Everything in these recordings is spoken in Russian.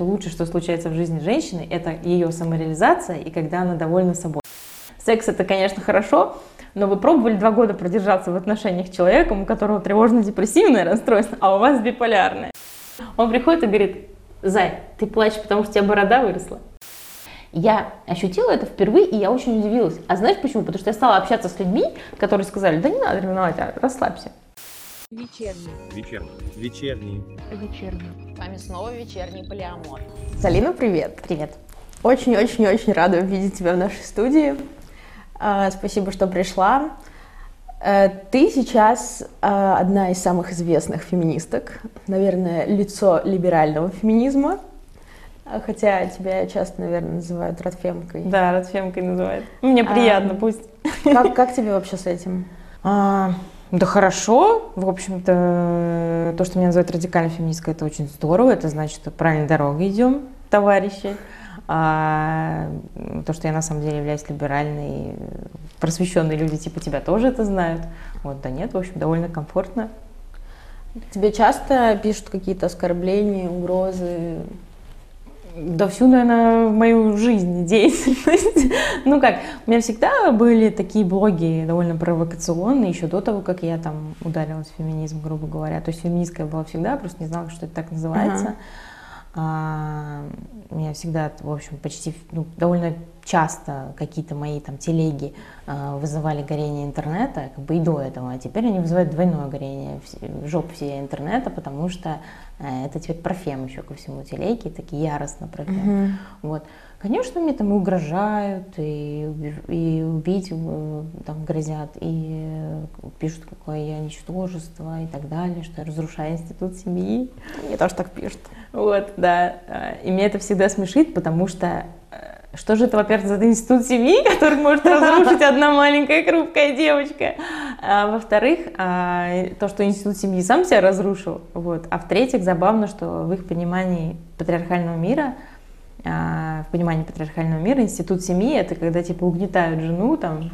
что лучшее, что случается в жизни женщины, это ее самореализация и когда она довольна собой. Секс это, конечно, хорошо, но вы пробовали два года продержаться в отношениях с человеком, у которого тревожно-депрессивное расстройство, а у вас биполярное. Он приходит и говорит, Зай, ты плачешь, потому что у тебя борода выросла. Я ощутила это впервые, и я очень удивилась. А знаешь почему? Потому что я стала общаться с людьми, которые сказали, да не надо ревновать, а расслабься. Вечерний. Вечерний. Вечерний. Вечерний. С вами снова вечерний полиамор. Залина, привет. Привет. Очень-очень-очень рада увидеть тебя в нашей студии. А, Спасибо, что пришла. Э, Ты сейчас а, одна из самых известных феминисток, наверное, лицо либерального феминизма, А, хотя тебя часто, наверное, называют радфемкой. Да, Радфемкой называют. Мне А. приятно, пусть. Как, как тебе вообще с этим? Да хорошо, в общем-то, то, что меня называют радикально феминисткой, это очень здорово, это значит, что правильной дорогой идем, товарищи. А то, что я на самом деле являюсь либеральной, просвещенные люди типа тебя тоже это знают. Вот, да нет, в общем, довольно комфортно. Тебе часто пишут какие-то оскорбления, угрозы? Да всю, наверное, мою жизнь, деятельность. Ну как, у меня всегда были такие блоги довольно провокационные, еще до того, как я там ударилась в феминизм, грубо говоря. То есть феминистская была всегда, просто не знала, что это так называется. А, меня всегда, в общем, почти, ну, довольно часто какие-то мои там телеги а, вызывали горение интернета, как бы и до этого, а теперь они вызывают двойное горение, жоп всей интернета, потому что э, это теперь про фем еще ко всему телеги, такие яростно про фем. Вот. Конечно, мне там и угрожают, и, и убить э, там грозят, и э, пишут, какое я ничтожество и так далее, что я разрушаю институт семьи. Мне тоже так пишут. Вот, да. Э, И меня это всегда смешит, потому что э, что же это, во-первых, за институт семьи, который может разрушить одна маленькая хрупкая девочка? А во-вторых, а, то, что институт семьи сам себя разрушил. Вот. А в-третьих, забавно, что в их понимании патриархального мира а, в понимании патриархального мира институт семьи это когда типа угнетают жену, там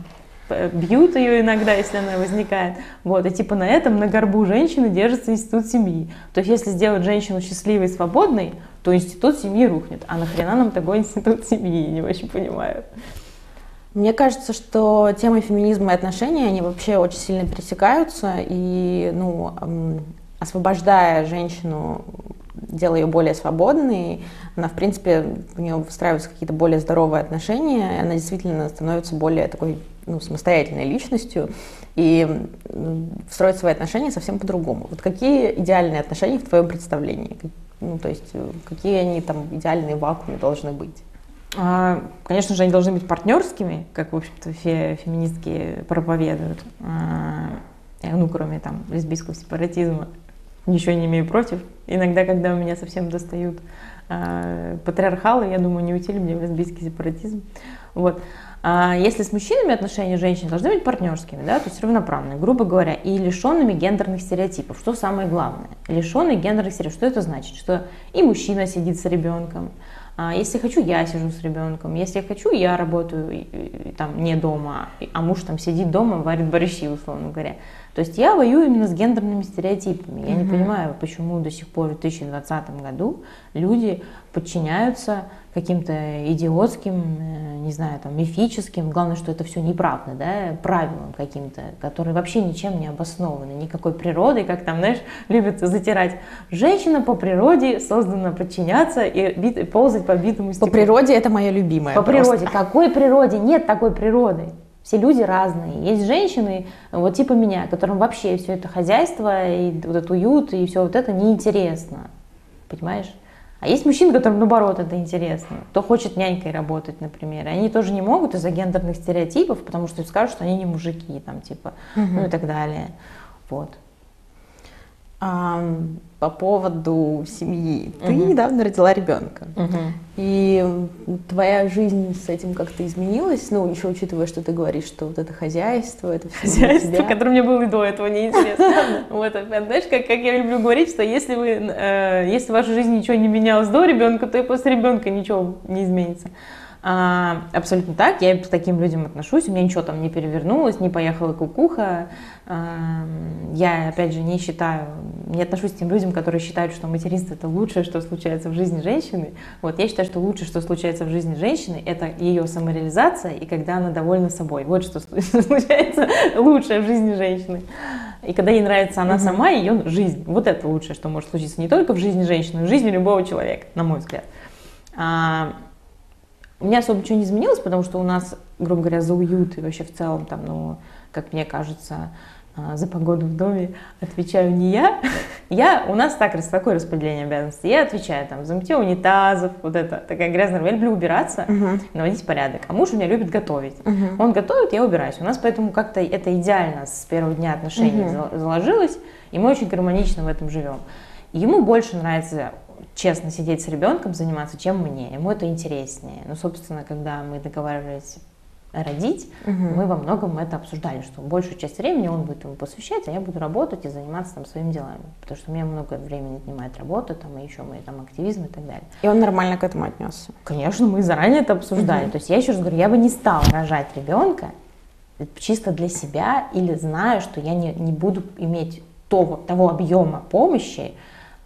бьют ее иногда, если она возникает. Вот, и типа на этом, на горбу женщины держится институт семьи. То есть если сделать женщину счастливой и свободной, то институт семьи рухнет. А нахрена нам такой институт семьи? Я не очень понимаю. Мне кажется, что темы феминизма и отношений, они вообще очень сильно пересекаются, и, ну, освобождая женщину, делая ее более свободной, она, в принципе, у нее выстраиваются какие-то более здоровые отношения, и она действительно становится более такой, ну, самостоятельной личностью, и строит свои отношения совсем по-другому. Вот какие идеальные отношения в твоем представлении? Ну, то есть, э, какие они там идеальные в вакууме должны быть? А, Конечно же, они должны быть партнерскими, как, в общем-то, фе- феминистки проповедуют. А, Ну, кроме там лесбийского сепаратизма. Ничего не имею против. Иногда, когда у меня совсем достают а, патриархалы, я думаю, не уйти ли мне лесбийский сепаратизм. Вот. А если с мужчинами отношения женщин должны быть партнерскими, да, то есть равноправные, грубо говоря, и лишенными гендерных стереотипов. Что самое главное? Лишенные гендерных стереотипов. Что это значит? Что и мужчина сидит с ребенком, а если хочу, я сижу с ребенком. Если хочу, я работаю и- и- и там не дома, а муж там сидит дома, варит борщи, условно говоря. То есть я воюю именно с гендерными стереотипами. Я не понимаю, почему до сих пор в 2020 году люди подчиняются каким-то идиотским, э, не знаю, там, мифическим, главное, что это все неправда, да, правилам каким-то, которые вообще ничем не обоснованы, никакой природой, как там, знаешь, любят затирать. Женщина по природе создана подчиняться и бит- ползать по битому По стеклу. природе это мое любимое. По просто. природе. Какой природе? Нет такой природы. Все люди разные. Есть женщины, вот типа меня, которым вообще все это хозяйство и вот этот уют и все вот это неинтересно. Понимаешь? А есть мужчины, которым наоборот это интересно. Кто хочет нянькой работать, например. Они тоже не могут из-за гендерных стереотипов, потому что скажут, что они не мужики, там, типа, ну и так далее. Вот. А, по поводу семьи. Ты недавно родила ребенка. И твоя жизнь с этим как-то изменилась? Ну, еще учитывая, что ты говоришь, что вот это хозяйство, это все хозяйство, которое мне было и до этого неинтересно. Вот, а знаешь, как, как я люблю говорить, что если вы, э, если в вашей жизни ничего не менялось до ребенка, то и после ребенка ничего не изменится. А, абсолютно так. Я к таким людям отношусь. У меня ничего там не перевернулось, не поехала кукуха. А, я, опять же, не считаю, не отношусь к тем людям, которые считают, что материнство это лучшее, что случается в жизни женщины. Вот я считаю, что лучшее, что случается в жизни женщины, это ее самореализация и когда она довольна собой. Вот что случается лучшее в жизни женщины. И когда ей нравится она сама, ее жизнь. Вот это лучшее, что может случиться не только в жизни женщины, но и в жизни любого человека, на мой взгляд. У меня особо ничего не изменилось, потому что у нас, грубо говоря, за уют и вообще в целом там, ну, как мне кажется, а, за погоду в доме отвечаю не я. Я, у нас так, такое распределение обязанностей. Я отвечаю там за мытье унитазов, вот это, такая грязная Я люблю убираться, uh-huh. наводить порядок. А муж у меня любит готовить. Uh-huh. Он готовит, я убираюсь. У нас поэтому как-то это идеально с первого дня отношений uh-huh. заложилось, и мы очень гармонично в этом живем. Ему больше нравится честно сидеть с ребенком, заниматься, чем мне. Ему это интереснее. Ну, собственно, когда мы договаривались родить, угу. мы во многом это обсуждали, что большую часть времени он будет ему посвящать, а я буду работать и заниматься там своими делами, потому что у меня много времени отнимает работа, там и еще мои там активизм и так далее. И он нормально к этому отнесся? Конечно, мы заранее это обсуждали. Угу. То есть я еще раз говорю, я бы не стала рожать ребенка чисто для себя или знаю, что я не, не буду иметь того, того объема помощи,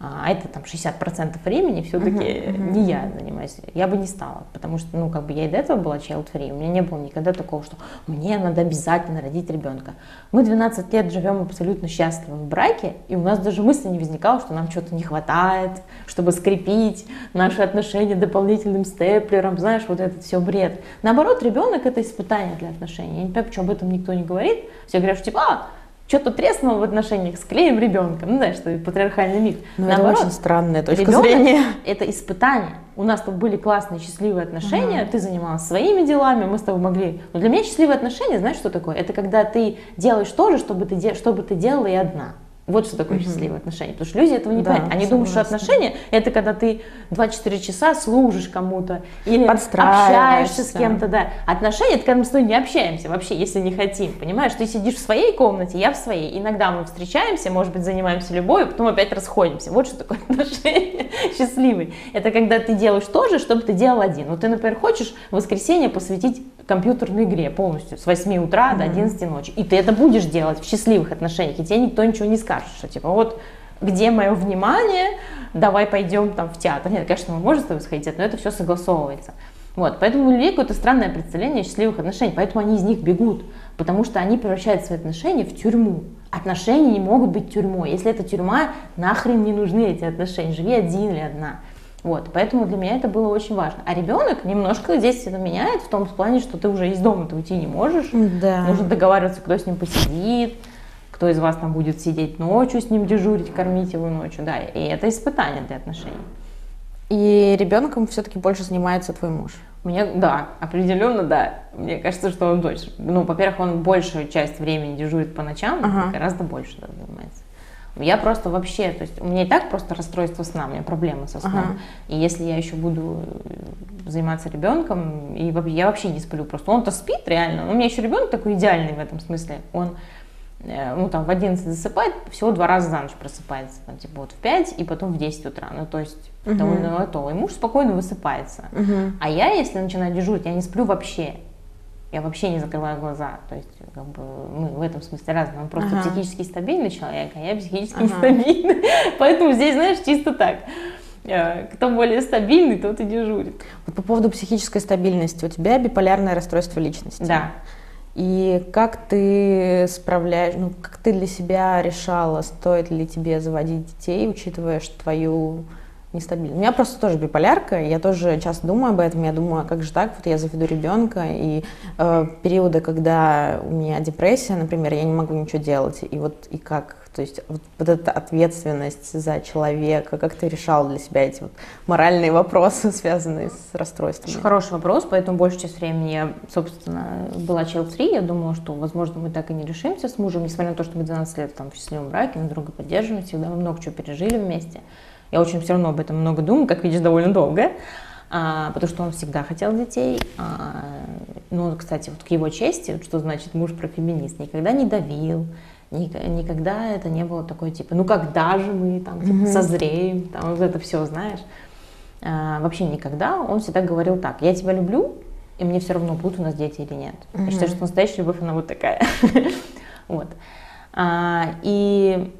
а это там 60% времени все-таки uh-huh, uh-huh. не я занимаюсь, я бы не стала, потому что, ну, как бы я и до этого была child-free, у меня не было никогда такого, что мне надо обязательно родить ребенка. Мы 12 лет живем абсолютно счастливы в браке, и у нас даже мысли не возникало, что нам что-то не хватает, чтобы скрепить наши отношения дополнительным степлером, знаешь, вот этот все бред. Наоборот, ребенок это испытание для отношений, я не понимаю, почему об этом никто не говорит, все говорят, что типа, а, что-то треснуло в отношениях, склеим ребенка. Ну, знаешь, что патриархальный миф. Но ну, Наоборот, это очень странная точка зрения. Это испытание. У нас там были классные, счастливые отношения, uh-huh. ты занималась своими делами, мы с тобой могли... Но для меня счастливые отношения, знаешь, что такое? Это когда ты делаешь то же, чтобы ты, чтобы ты делала и одна. Вот что такое mm-hmm. счастливые отношения. Потому что люди этого не да, понимают. Они думают, что отношения это когда ты 24 часа служишь кому-то или общаешься с кем-то. Да. Отношения это когда мы с тобой не общаемся вообще, если не хотим. Понимаешь, ты сидишь в своей комнате, я в своей. Иногда мы встречаемся, может быть, занимаемся любовью, потом опять расходимся. Вот что такое отношения счастливые. Это когда ты делаешь то же, чтобы ты делал один. Вот ты, например, хочешь в воскресенье посвятить компьютерной игре полностью с 8 утра mm-hmm. до 11 ночи. И ты это будешь делать в счастливых отношениях, и тебе никто ничего не скажет, что типа вот где мое внимание, давай пойдем там в театр. Нет, конечно, мы можем с тобой сходить, но это все согласовывается. Вот, поэтому у людей какое-то странное представление о счастливых отношениях, поэтому они из них бегут, потому что они превращают свои отношения в тюрьму. Отношения не могут быть тюрьмой. Если это тюрьма, нахрен не нужны эти отношения, живи один или одна. Вот, поэтому для меня это было очень важно. А ребенок немножко здесь это меняет в том плане, что ты уже из дома ты уйти не можешь. Да. Нужно договариваться, кто с ним посидит, кто из вас там будет сидеть ночью с ним дежурить, кормить его ночью. Да, и это испытание для отношений. И ребенком все-таки больше занимается твой муж. Мне, да, определенно, да. Мне кажется, что он дольше. Ну, во-первых, он большую часть времени дежурит по ночам, ага. гораздо больше занимается. Я просто вообще, то есть у меня и так просто расстройство сна, у меня проблемы со сном. Ага. И если я еще буду э, заниматься ребенком, и я вообще не сплю, просто он-то спит реально. У меня еще ребенок такой идеальный в этом смысле. Он э, ну, там, в 11 засыпает, всего два раза за ночь просыпается, там, типа, вот в 5 и потом в 10 утра, ну, то есть uh-huh. довольно готово. И муж спокойно высыпается. Uh-huh. А я, если начинаю дежурить, я не сплю вообще я вообще не закрываю глаза. То есть, как бы, мы в этом смысле разные. Он просто ага. психически стабильный человек, а я психически ага. нестабильный. Поэтому здесь, знаешь, чисто так. Э, кто более стабильный, тот и дежурит. Вот по поводу психической стабильности. У тебя биполярное расстройство личности. Да. И как ты справляешь, ну, как ты для себя решала, стоит ли тебе заводить детей, учитывая что твою нестабильно. У меня просто тоже биполярка, я тоже часто думаю об этом, я думаю, а как же так, вот я заведу ребенка, и э, периоды, когда у меня депрессия, например, я не могу ничего делать, и вот и как, то есть вот, вот эта ответственность за человека, как ты решал для себя эти вот моральные вопросы, связанные с расстройством? Очень хороший вопрос, поэтому большую часть времени я, собственно, была child-free, я думала, что, возможно, мы так и не решимся с мужем, несмотря на то, что мы 12 лет там в счастливом браке, мы друга поддерживаем, всегда мы много чего пережили вместе. Я очень все равно об этом много думаю, как видишь, довольно долго, а, потому что он всегда хотел детей. А, ну, кстати, вот к его чести, что значит муж про феминист, никогда не давил, никогда это не было такое типа, ну когда же мы там типа, mm-hmm. созреем, там вот это все, знаешь. А, вообще никогда. Он всегда говорил так: я тебя люблю, и мне все равно, будут у нас дети или нет. Мгм. Я считаю, что настоящая любовь, она вот такая. Вот. А, И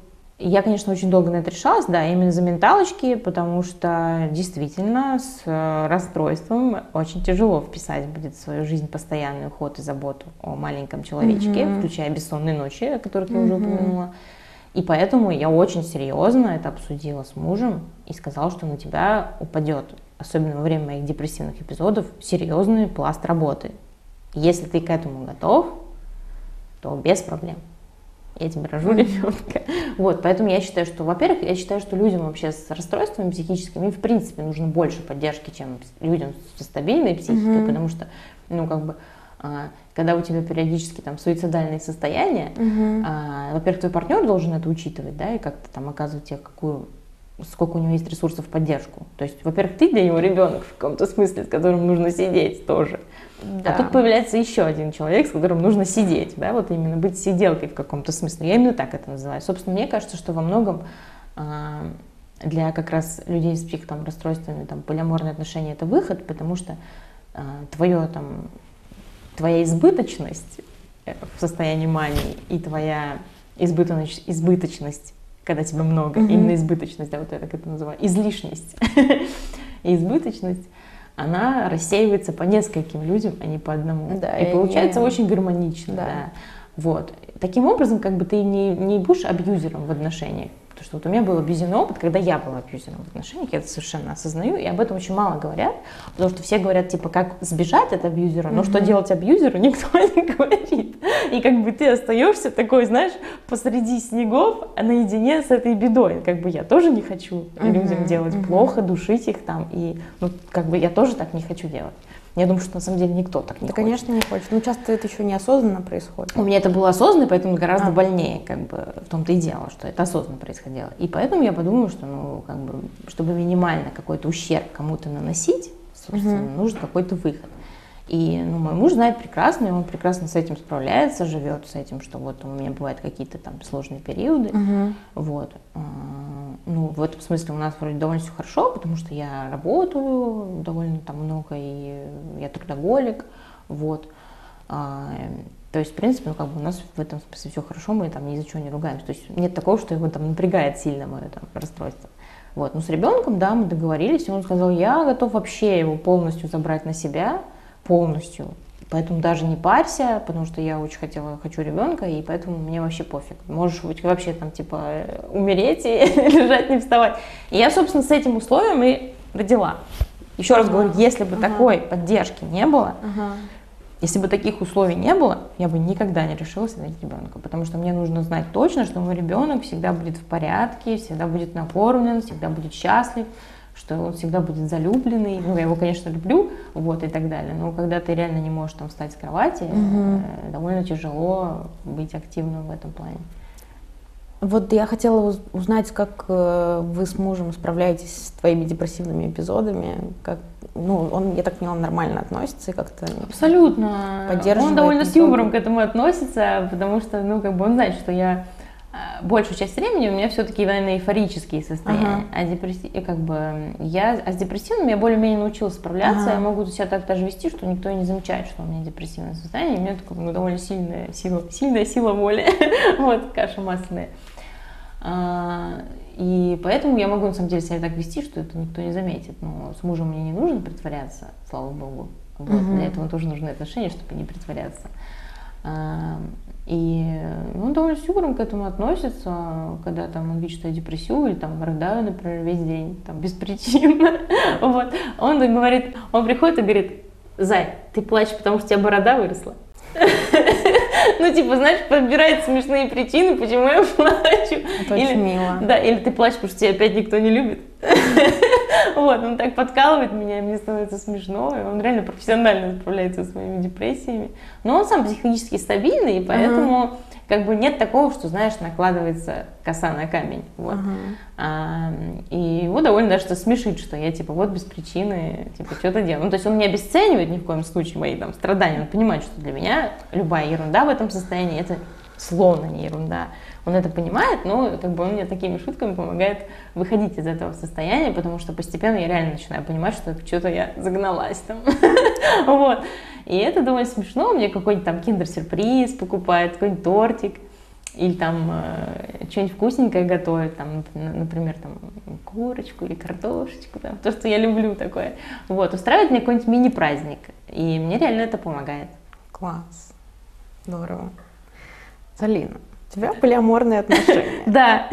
я, конечно, очень долго на это решалась, да, именно за менталочки, потому что действительно с э, расстройством очень тяжело вписать будет в свою жизнь постоянный уход и заботу о маленьком человечке, Мгм. включая бессонные ночи, о которых я уже упомянула. И поэтому я очень серьезно это обсудила с мужем и сказала, что на тебя упадет, особенно во время моих депрессивных эпизодов, серьезный пласт работы. Если ты к этому готов, то без проблем. Я тебе рожу ребенка. Вот, поэтому я считаю, что, во-первых, я считаю, что людям вообще с расстройствами психическими, им в принципе нужно больше поддержки, чем людям со стабильной психикой, Мгм. потому что, ну, как бы, а, когда у тебя периодически там суицидальные состояния, Мгм. а, во-первых, твой партнер должен это учитывать, да, и как-то там оказывать тебе какую сколько у него есть ресурсов в поддержку. То есть, во-первых, ты для него ребенок в каком-то смысле, с которым нужно сидеть тоже. Да. А тут появляется еще один человек, с которым нужно сидеть, да, вот именно быть сиделкой в каком-то смысле. Я именно так это называю. Собственно, мне кажется, что во многом а, для как раз людей с псих там, расстройствами, там, полиаморные отношения это выход, потому что а, твое там, твоя избыточность э, в состоянии мании и твоя избыточность, избыточность когда тебя много, Мгм. именно избыточность, да, вот я так это называю, излишность избыточность, она рассеивается по нескольким людям, а не по одному. Да, и и получается не- очень гармонично. Да. Да. Вот. Таким образом, как бы ты не, не будешь абьюзером в отношениях. Потому что вот у меня был абьюзивный опыт, когда я была абьюзером в отношениях, я это совершенно осознаю, и об этом очень мало говорят, потому что все говорят, типа, как сбежать от абьюзера, но что Мгм. делать абьюзеру, никто не говорит. И как бы ты остаешься такой, знаешь, посреди снегов, наедине с этой бедой. Как бы я тоже не хочу Мгм, людям делать мгм. плохо, душить их там, и ну, как бы я тоже так не хочу делать. Я думаю, что на самом деле никто так не Да, хочет. конечно, не хочет. Но часто это еще неосознанно происходит. У меня это было осознанно, поэтому гораздо А. больнее, как бы, в том-то и дело, что это осознанно происходило. И поэтому я подумала, что, ну, как бы, чтобы минимально какой-то ущерб кому-то наносить, собственно, Мгм. нужен какой-то выход. И, ну, мой муж знает прекрасно, и он прекрасно с этим справляется, живет с этим, что вот у меня бывают какие-то там сложные периоды, Мгм. вот. Ну, в этом смысле у нас вроде довольно все хорошо, потому что я работаю довольно там много, и я трудоголик, вот. А, То есть, в принципе, ну, как бы у нас в этом смысле все хорошо, мы там ни за чего не ругаемся. То есть нет такого, что его там напрягает сильно мое там расстройство. Вот. Но с ребенком, да, мы договорились, и он сказал, я готов вообще его полностью забрать на себя, полностью. Поэтому даже не парься, потому что я очень хотела, хочу ребенка, и поэтому мне вообще пофиг. Можешь быть вообще там типа э, умереть и лежать, не вставать. И я, собственно, с этим условием и родила. Еще раз говорю, если бы Ага. такой поддержки не было, Ага. если бы таких условий не было, я бы никогда не решилась родить ребенка, потому что мне нужно знать точно, что мой ребенок всегда будет в порядке, всегда будет накормлен, всегда будет счастлив, что он всегда будет залюбленный. Ну, я его, конечно, люблю, вот и так далее. Но когда ты реально не можешь там встать с кровати, э, довольно тяжело быть активным в этом плане. Вот я хотела уз- узнать, как э, вы с мужем справляетесь с твоими депрессивными эпизодами. Как, ну, он, я так поняла, нормально относится и как-то... Абсолютно. Поддерживает Он довольно с юмором к этому относится, потому что, ну, как бы он знает, что я большую часть времени у меня все-таки, наверное, эйфорические состояния. А, депресси... и как бы я... а с депрессивным я более-менее научилась справляться. Ага. Я могу себя так даже вести, что никто не замечает, что у меня депрессивное состояние. И у меня такая ну, довольно сильная сила, сильная сила воли. вот, каша масляная. А, И поэтому я могу на самом деле себя так вести, что это никто не заметит. Но с мужем мне не нужно притворяться, слава богу. Вот, Мгм. Для этого тоже нужны отношения, чтобы не притворяться. А, И ну, он довольно с юмором к этому относится, когда там он видит, что я депрессию или там рыдаю, например, весь день, там, беспричинно. Вот. Он говорит, он приходит и говорит, Зай, ты плачешь, потому что у тебя борода выросла. Ну, типа, знаешь, подбирает смешные причины, почему я плачу. Это Или- очень мило. Да, или ты плачешь, потому что тебя опять никто не любит. Вот, он так подкалывает меня, и мне становится смешно, и он реально профессионально справляется со своими депрессиями. Но он сам психологически стабильный, и поэтому как бы нет такого, что, знаешь, накладывается коса на камень. Вот. Ага. А, и его довольно даже это смешит, что я типа вот без причины типа что-то делаю. Ну, то есть он не обесценивает ни в коем случае мои там страдания, он понимает, что для меня любая ерунда в этом состоянии это словно не ерунда. Он это понимает, но как бы он мне такими шутками помогает выходить из этого состояния, потому что постепенно я реально начинаю понимать, что что-то я загналась там. Вот. И это довольно смешно. Мне какой-нибудь там киндер-сюрприз покупает, какой-нибудь тортик или там э, что-нибудь вкусненькое готовит, там, например, там курочку или картошечку, там, то, что я люблю такое. Вот, устраивает мне какой-нибудь мини-праздник, и мне реально это помогает. Класс. Здорово. Залина, у тебя полиаморные отношения. Да.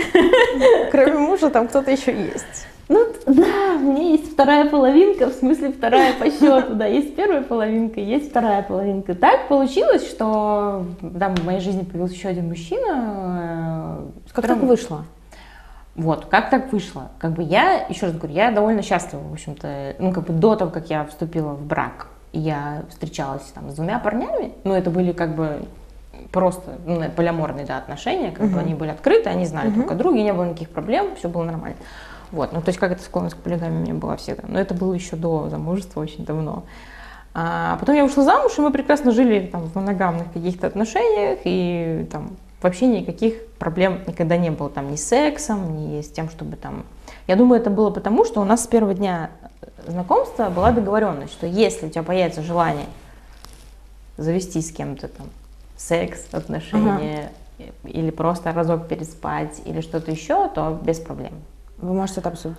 Кроме мужа там кто-то еще есть. Ну, да, у меня есть вторая половинка, в смысле вторая по счету, да, есть первая половинка, есть вторая половинка. Так получилось, что да, в моей жизни появился еще один мужчина. С которым вышло? Вот, как так вышло? Как бы я, еще раз говорю, я довольно счастлива, в общем-то, ну, как бы до того, как я вступила в брак, я встречалась там с двумя парнями, ну, это были как бы просто ну, полиаморные да, отношения, как uh-huh. бы они были открыты, они знали uh-huh. друг о друге, не было никаких проблем, все было нормально. Вот, ну то есть как эта склонность к полигамии у меня была всегда. Но это было еще до замужества, очень давно. А потом я ушла замуж, и мы прекрасно жили там, в моногамных каких-то отношениях, и там вообще никаких проблем никогда не было там ни с сексом, ни с тем, чтобы там... Я думаю, это было потому, что у нас с первого дня знакомства была договоренность, что если у тебя появится желание завести с кем-то там секс, отношения, ага. или просто разок переспать, или что-то еще, то без проблем. Вы можете это обсудить?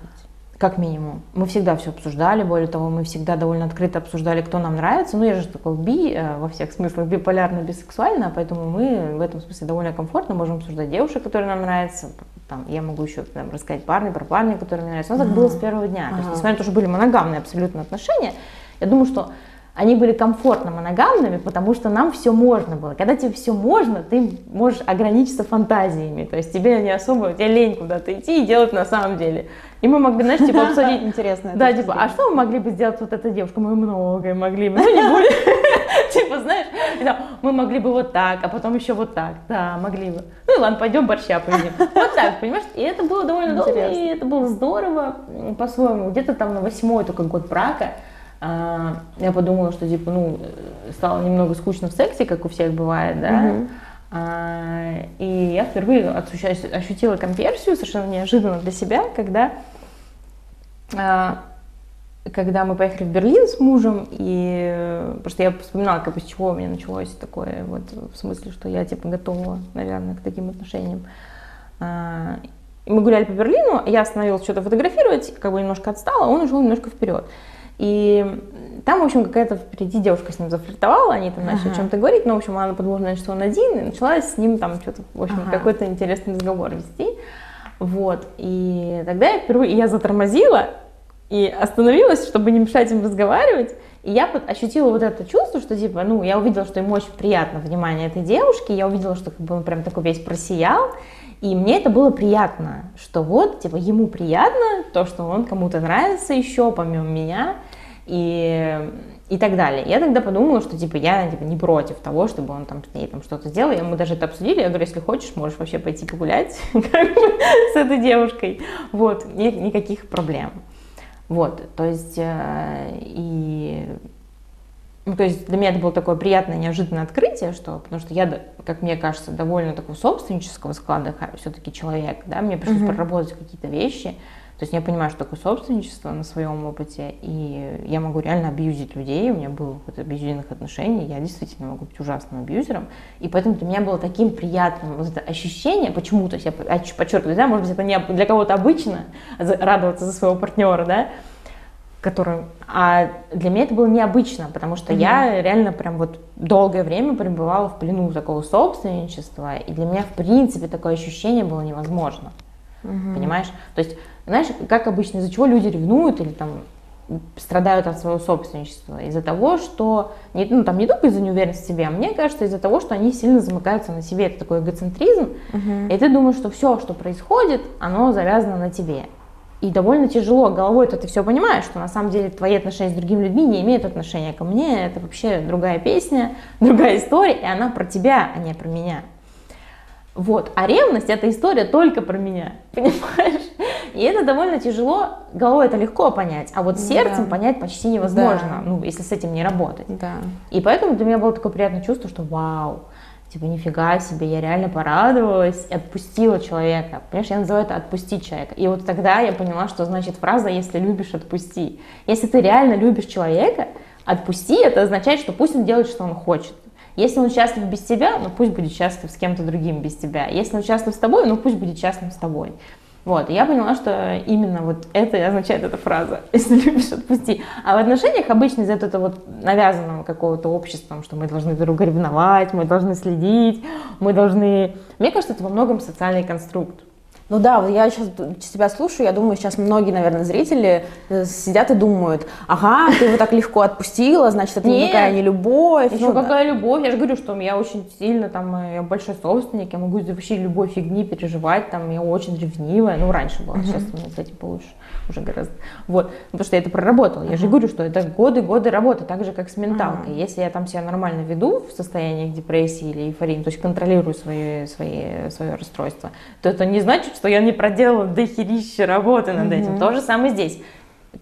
Как минимум. Мы всегда все обсуждали, более того, мы всегда довольно открыто обсуждали, кто нам нравится. Ну, я же такой би, э, во всех смыслах, биполярно, бисексуально, поэтому мы в этом смысле довольно комфортно можем обсуждать девушек, которые нам нравятся. Там, я могу еще там, рассказать парни про парня, которые мне нравятся. Но так было с первого дня. То есть, несмотря на то, что были моногамные абсолютно отношения, я думаю, что они были комфортно моногамными, потому что нам все можно было. Когда тебе все можно, ты можешь ограничиться фантазиями. То есть тебе не особо, тебе лень куда-то идти и делать на самом деле. И мы могли, знаешь, типа обсудить... Интересно. Да, типа, а что мы могли бы сделать вот эта девушка? Мы многое могли бы, ну не будем. Типа, знаешь, мы могли бы вот так, а потом еще вот так. Да, могли бы. Ну и ладно, пойдем борща поедим. Вот так, понимаешь? И это было довольно долго, и это было здорово по-своему. Где-то там на восьмой только год брака я подумала, что типа, ну, стало немного скучно в сексе, как у всех бывает, да. А, и я впервые ощутила конверсию совершенно неожиданно для себя, когда, а, когда мы поехали в Берлин с мужем, и просто я вспоминала, как бы с чего у меня началось такое, вот в смысле, что я типа готова, наверное, к таким отношениям. А, мы гуляли по Берлину, я остановилась что-то фотографировать, как бы немножко отстала, он ушел немножко вперед. И там, в общем, какая-то впереди девушка с ним зафлиртовала, они там начали ага. о чем-то говорить, но, в общем, она подумала, что он один, и начала с ним там что-то, в общем, ага. какой-то интересный разговор вести. Вот, и тогда я впервые, я затормозила и остановилась, чтобы не мешать им разговаривать, и я ощутила вот это чувство, что типа, ну, я увидела, что ему очень приятно внимание этой девушки, я увидела, что как бы он прям такой весь просиял, и мне это было приятно, что вот, типа, ему приятно то, что он кому-то нравится еще, помимо меня, и, и так далее. Я тогда подумала, что, типа, я, типа, не против того, чтобы он там с ней там что-то сделал. И мы даже это обсудили. Я говорю, если хочешь, можешь вообще пойти погулять с этой девушкой. Вот, и никаких проблем. Вот, то есть, э, и ну, то есть для меня это было такое приятное, неожиданное открытие, что, потому что я, как мне кажется, довольно такого собственнического склада все-таки человек, да, мне пришлось uh-huh. проработать какие-то вещи, то есть я понимаю, что такое собственничество на своем опыте, и я могу реально абьюзить людей, у меня было опыт абьюзивных отношений, я действительно могу быть ужасным абьюзером, и поэтому для меня было таким приятным вот это ощущение, почему-то, я подчеркиваю, да, может быть, это не для кого-то обычно радоваться за своего партнера, да, который... А для меня это было необычно, потому что mm-hmm. я реально прям вот долгое время пребывала в плену такого собственничества, и для меня, в принципе, такое ощущение было невозможно. Mm-hmm. Понимаешь? То есть, знаешь, как обычно, из-за чего люди ревнуют или там страдают от своего собственничества? Из-за того, что... Не, ну, там не только из-за неуверенности в себе, а мне кажется, из-за того, что они сильно замыкаются на себе. Это такой эгоцентризм. Mm-hmm. И ты думаешь, что все, что происходит, оно завязано на тебе. И довольно тяжело головой это ты все понимаешь, что на самом деле твои отношения с другими людьми не имеют отношения ко мне, это вообще другая песня, другая история, и она про тебя, а не про меня. Вот, а ревность это история только про меня, понимаешь? И это довольно тяжело, головой это легко понять, а вот сердцем да. понять почти невозможно, да. ну, если с этим не работать. Да. И поэтому для меня было такое приятное чувство, что вау, типа, нифига себе, я реально порадовалась и отпустила человека. Понимаешь, я называю это «отпустить человека». И вот тогда я поняла, что значит фраза «если любишь, отпусти». Если ты реально любишь человека, отпусти, это означает, что пусть он делает, что он хочет. Если он счастлив без тебя, ну пусть будет счастлив с кем-то другим без тебя. Если он счастлив с тобой, ну пусть будет счастлив с тобой. Вот, и я поняла, что именно вот это и означает эта фраза «если любишь, отпусти». А в отношениях обычно из-за этого вот навязанного какого-то обществом, что мы должны друг друга ревновать, мы должны следить, мы должны... Мне кажется, это во многом социальный конструкт. Ну да, я сейчас тебя слушаю, я думаю, сейчас многие, наверное, зрители э, сидят и думают, ага, ты его так легко отпустила, значит, это Нет, никакая не любовь. Еще ну, какая да. любовь, я же говорю, что я очень сильно, там, э, я большой собственник, я могу вообще любой фигни переживать, там, я очень ревнивая, ну, раньше была, сейчас у меня с этим получше уже гораздо. Вот, потому что я это проработала. Я же говорю, что это годы-годы работы, так же, как с менталкой. Если я там себя нормально веду в состоянии депрессии или эйфории, то есть контролирую свои, свои, свое расстройство, то это не значит, что я не проделала дохерища работы над этим. То же самое здесь.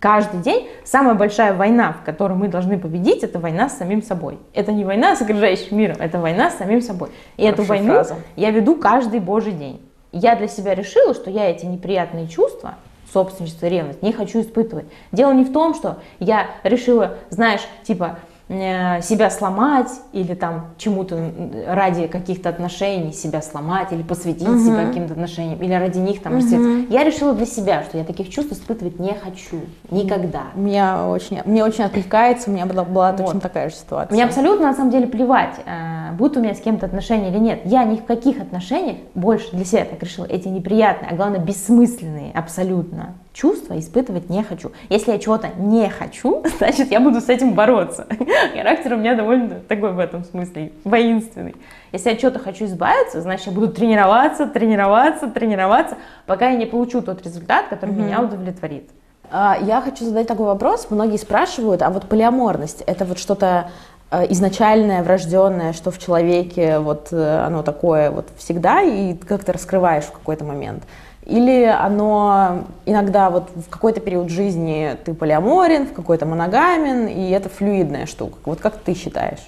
Каждый день самая большая война, в которой мы должны победить, это война с самим собой. Это не война с окружающим миром, это война с самим собой. И Хорошая эту войну фраза. я веду каждый божий день. Я для себя решила, что я эти неприятные чувства собственничество, ревность, не хочу испытывать. Дело не в том, что я решила, знаешь, типа, себя сломать или там чему-то ради каких-то отношений себя сломать или посвятить угу. себя каким-то отношениям или ради них там угу. Я решила для себя, что я таких чувств испытывать не хочу никогда. Меня очень, мне очень откликается, у меня была, была вот. точно такая же ситуация. Мне абсолютно на самом деле плевать, э, будут у меня с кем-то отношения или нет. Я ни в каких отношениях больше для себя так решила, эти неприятные, а главное бессмысленные абсолютно чувства испытывать не хочу. Если я чего-то не хочу, значит, я буду с этим бороться. Характер у меня довольно такой в этом смысле, воинственный. Если я чего-то хочу избавиться, значит, я буду тренироваться, тренироваться, тренироваться, пока я не получу тот результат, который mm-hmm. меня удовлетворит. А, я хочу задать такой вопрос. Многие спрашивают, а вот полиаморность, это вот что-то э, изначальное, врожденное, что в человеке вот э, оно такое вот всегда, и как ты раскрываешь в какой-то момент. Или оно иногда вот в какой-то период жизни ты полиаморен, в какой-то моногамен, и это флюидная штука. Вот как ты считаешь?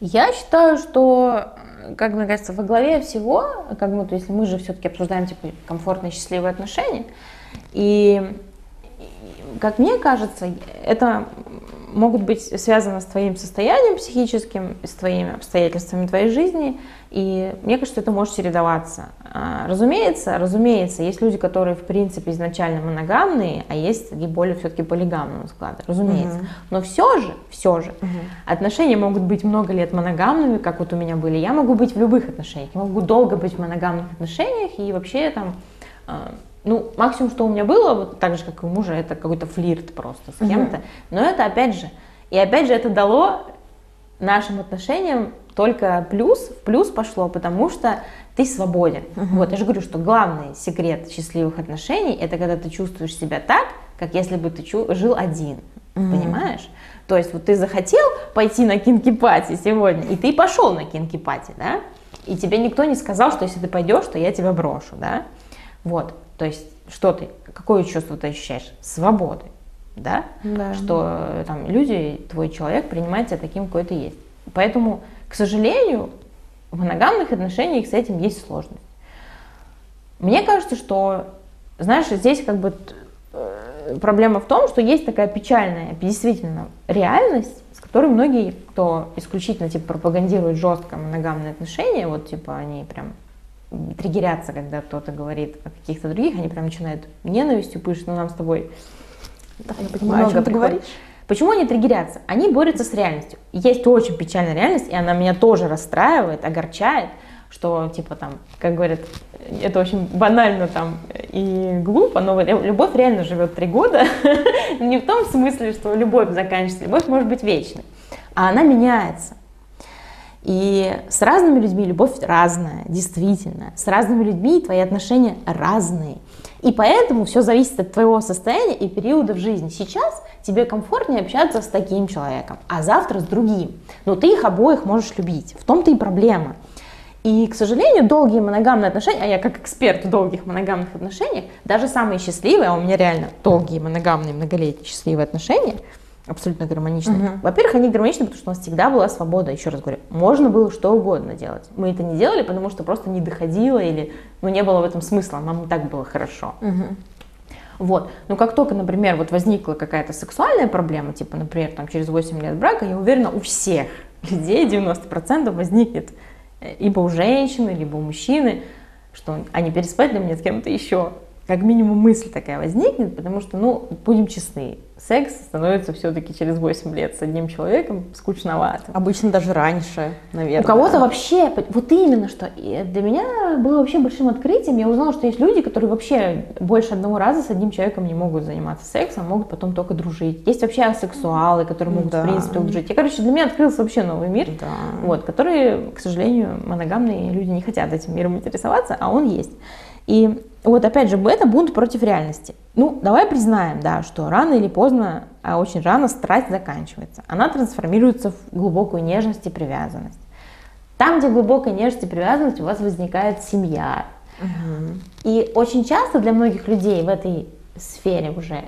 Я считаю, что, как мне кажется, во главе всего, как бы, если мы же все-таки обсуждаем типа комфортные, счастливые отношения, и как мне кажется, это могут быть связаны с твоим состоянием психическим, с твоими обстоятельствами твоей жизни, и мне кажется, это может чередоваться. А, разумеется, разумеется, есть люди, которые в принципе изначально моногамные, а есть и более все-таки полигамного склада, разумеется. Угу. Но все же, все же, угу. отношения могут быть много лет моногамными, как вот у меня были. Я могу быть в любых отношениях, я могу долго быть в моногамных отношениях и вообще там а, ну, максимум, что у меня было, вот так же, как и у мужа, это какой-то флирт просто с кем-то. Но это опять же, и опять же это дало нашим отношениям только плюс, в плюс пошло, потому что ты свободен. uh Вот, я же говорю, что главный секрет счастливых отношений это когда ты чувствуешь себя так, как если бы ты жил один. uh Понимаешь? То есть вот ты захотел пойти на кинки-пати сегодня, и ты пошел на кинки-пати, да? И тебе никто не сказал, что если ты пойдешь, то я тебя брошу, да? Вот. То есть, что ты, какое чувство ты ощущаешь? Свободы, да? да. Что э, там люди, твой человек принимает тебя таким, какой ты есть. Поэтому, к сожалению, в моногамных отношениях с этим есть сложность. Мне кажется, что, знаешь, здесь как бы э, проблема в том, что есть такая печальная, действительно, реальность, с которой многие, кто исключительно типа пропагандирует жестко моногамные отношения, вот типа они прям триггерятся, когда кто-то говорит о каких-то других, они прям начинают ненавистью пышут, но нам с тобой да, я понимаю, много о чем ты говоришь. Почему они триггерятся? Они борются с реальностью. Есть очень печальная реальность, и она меня тоже расстраивает, огорчает, что, типа, там, как говорят, это очень банально там и глупо, но любовь реально живет три года. Не в том смысле, что любовь заканчивается, любовь может быть вечной, а она меняется. И с разными людьми любовь разная, действительно. С разными людьми твои отношения разные. И поэтому все зависит от твоего состояния и периода в жизни. Сейчас тебе комфортнее общаться с таким человеком, а завтра с другим. Но ты их обоих можешь любить. В том-то и проблема. И, к сожалению, долгие моногамные отношения, а я как эксперт в долгих моногамных отношениях, даже самые счастливые, а у меня реально долгие моногамные, многолетние счастливые отношения, абсолютно гармоничны. Мгм. Во-первых, они гармоничны, потому что у нас всегда была свобода, еще раз говорю. Можно было что угодно делать. Мы это не делали, потому что просто не доходило или ну, не было в этом смысла, нам и так было хорошо. Вот. Но как только, например, вот возникла какая-то сексуальная проблема, типа, например, там, через 8 лет брака, я уверена, у всех людей 90% возникнет э, либо у женщины, либо у мужчины, что они переспать ли мне с кем-то еще. Как минимум мысль такая возникнет, потому что, ну, будем честны, секс становится все-таки через 8 лет с одним человеком скучновато. Обычно даже раньше, наверное. У кого-то вообще, вот именно что, и для меня было вообще большим открытием, я узнала, что есть люди, которые вообще больше одного раза с одним человеком не могут заниматься сексом, могут потом только дружить. Есть вообще асексуалы, которые могут, Да. в принципе, дружить. Я, короче, для меня открылся вообще новый мир, Да. вот, который, к сожалению, моногамные люди не хотят этим миром интересоваться, а он есть. И вот опять же, это бунт против реальности. Ну, давай признаем, да, что рано или поздно, а очень рано страсть заканчивается. Она трансформируется в глубокую нежность и привязанность. Там, где глубокая нежность и привязанность, у вас возникает семья. И очень часто для многих людей в этой сфере уже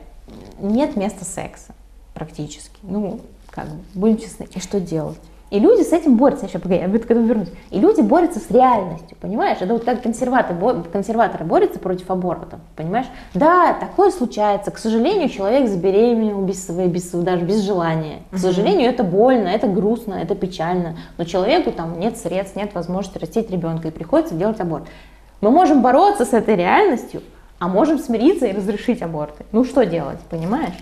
нет места секса практически. Ну, как бы, будем честны. И что делать? И люди с этим борются, еще погоди, я к этому вернусь. И люди борются с реальностью, понимаешь? Это вот как консерваторы, консерваторы борются против абортов, понимаешь? Да, такое случается. К сожалению, человек забеременел без своей, без, даже без желания. К сожалению, это больно, это грустно, это печально. Но человеку там нет средств, нет возможности растить ребенка, и приходится делать аборт. Мы можем бороться с этой реальностью, а можем смириться и разрешить аборты. Ну что делать, понимаешь?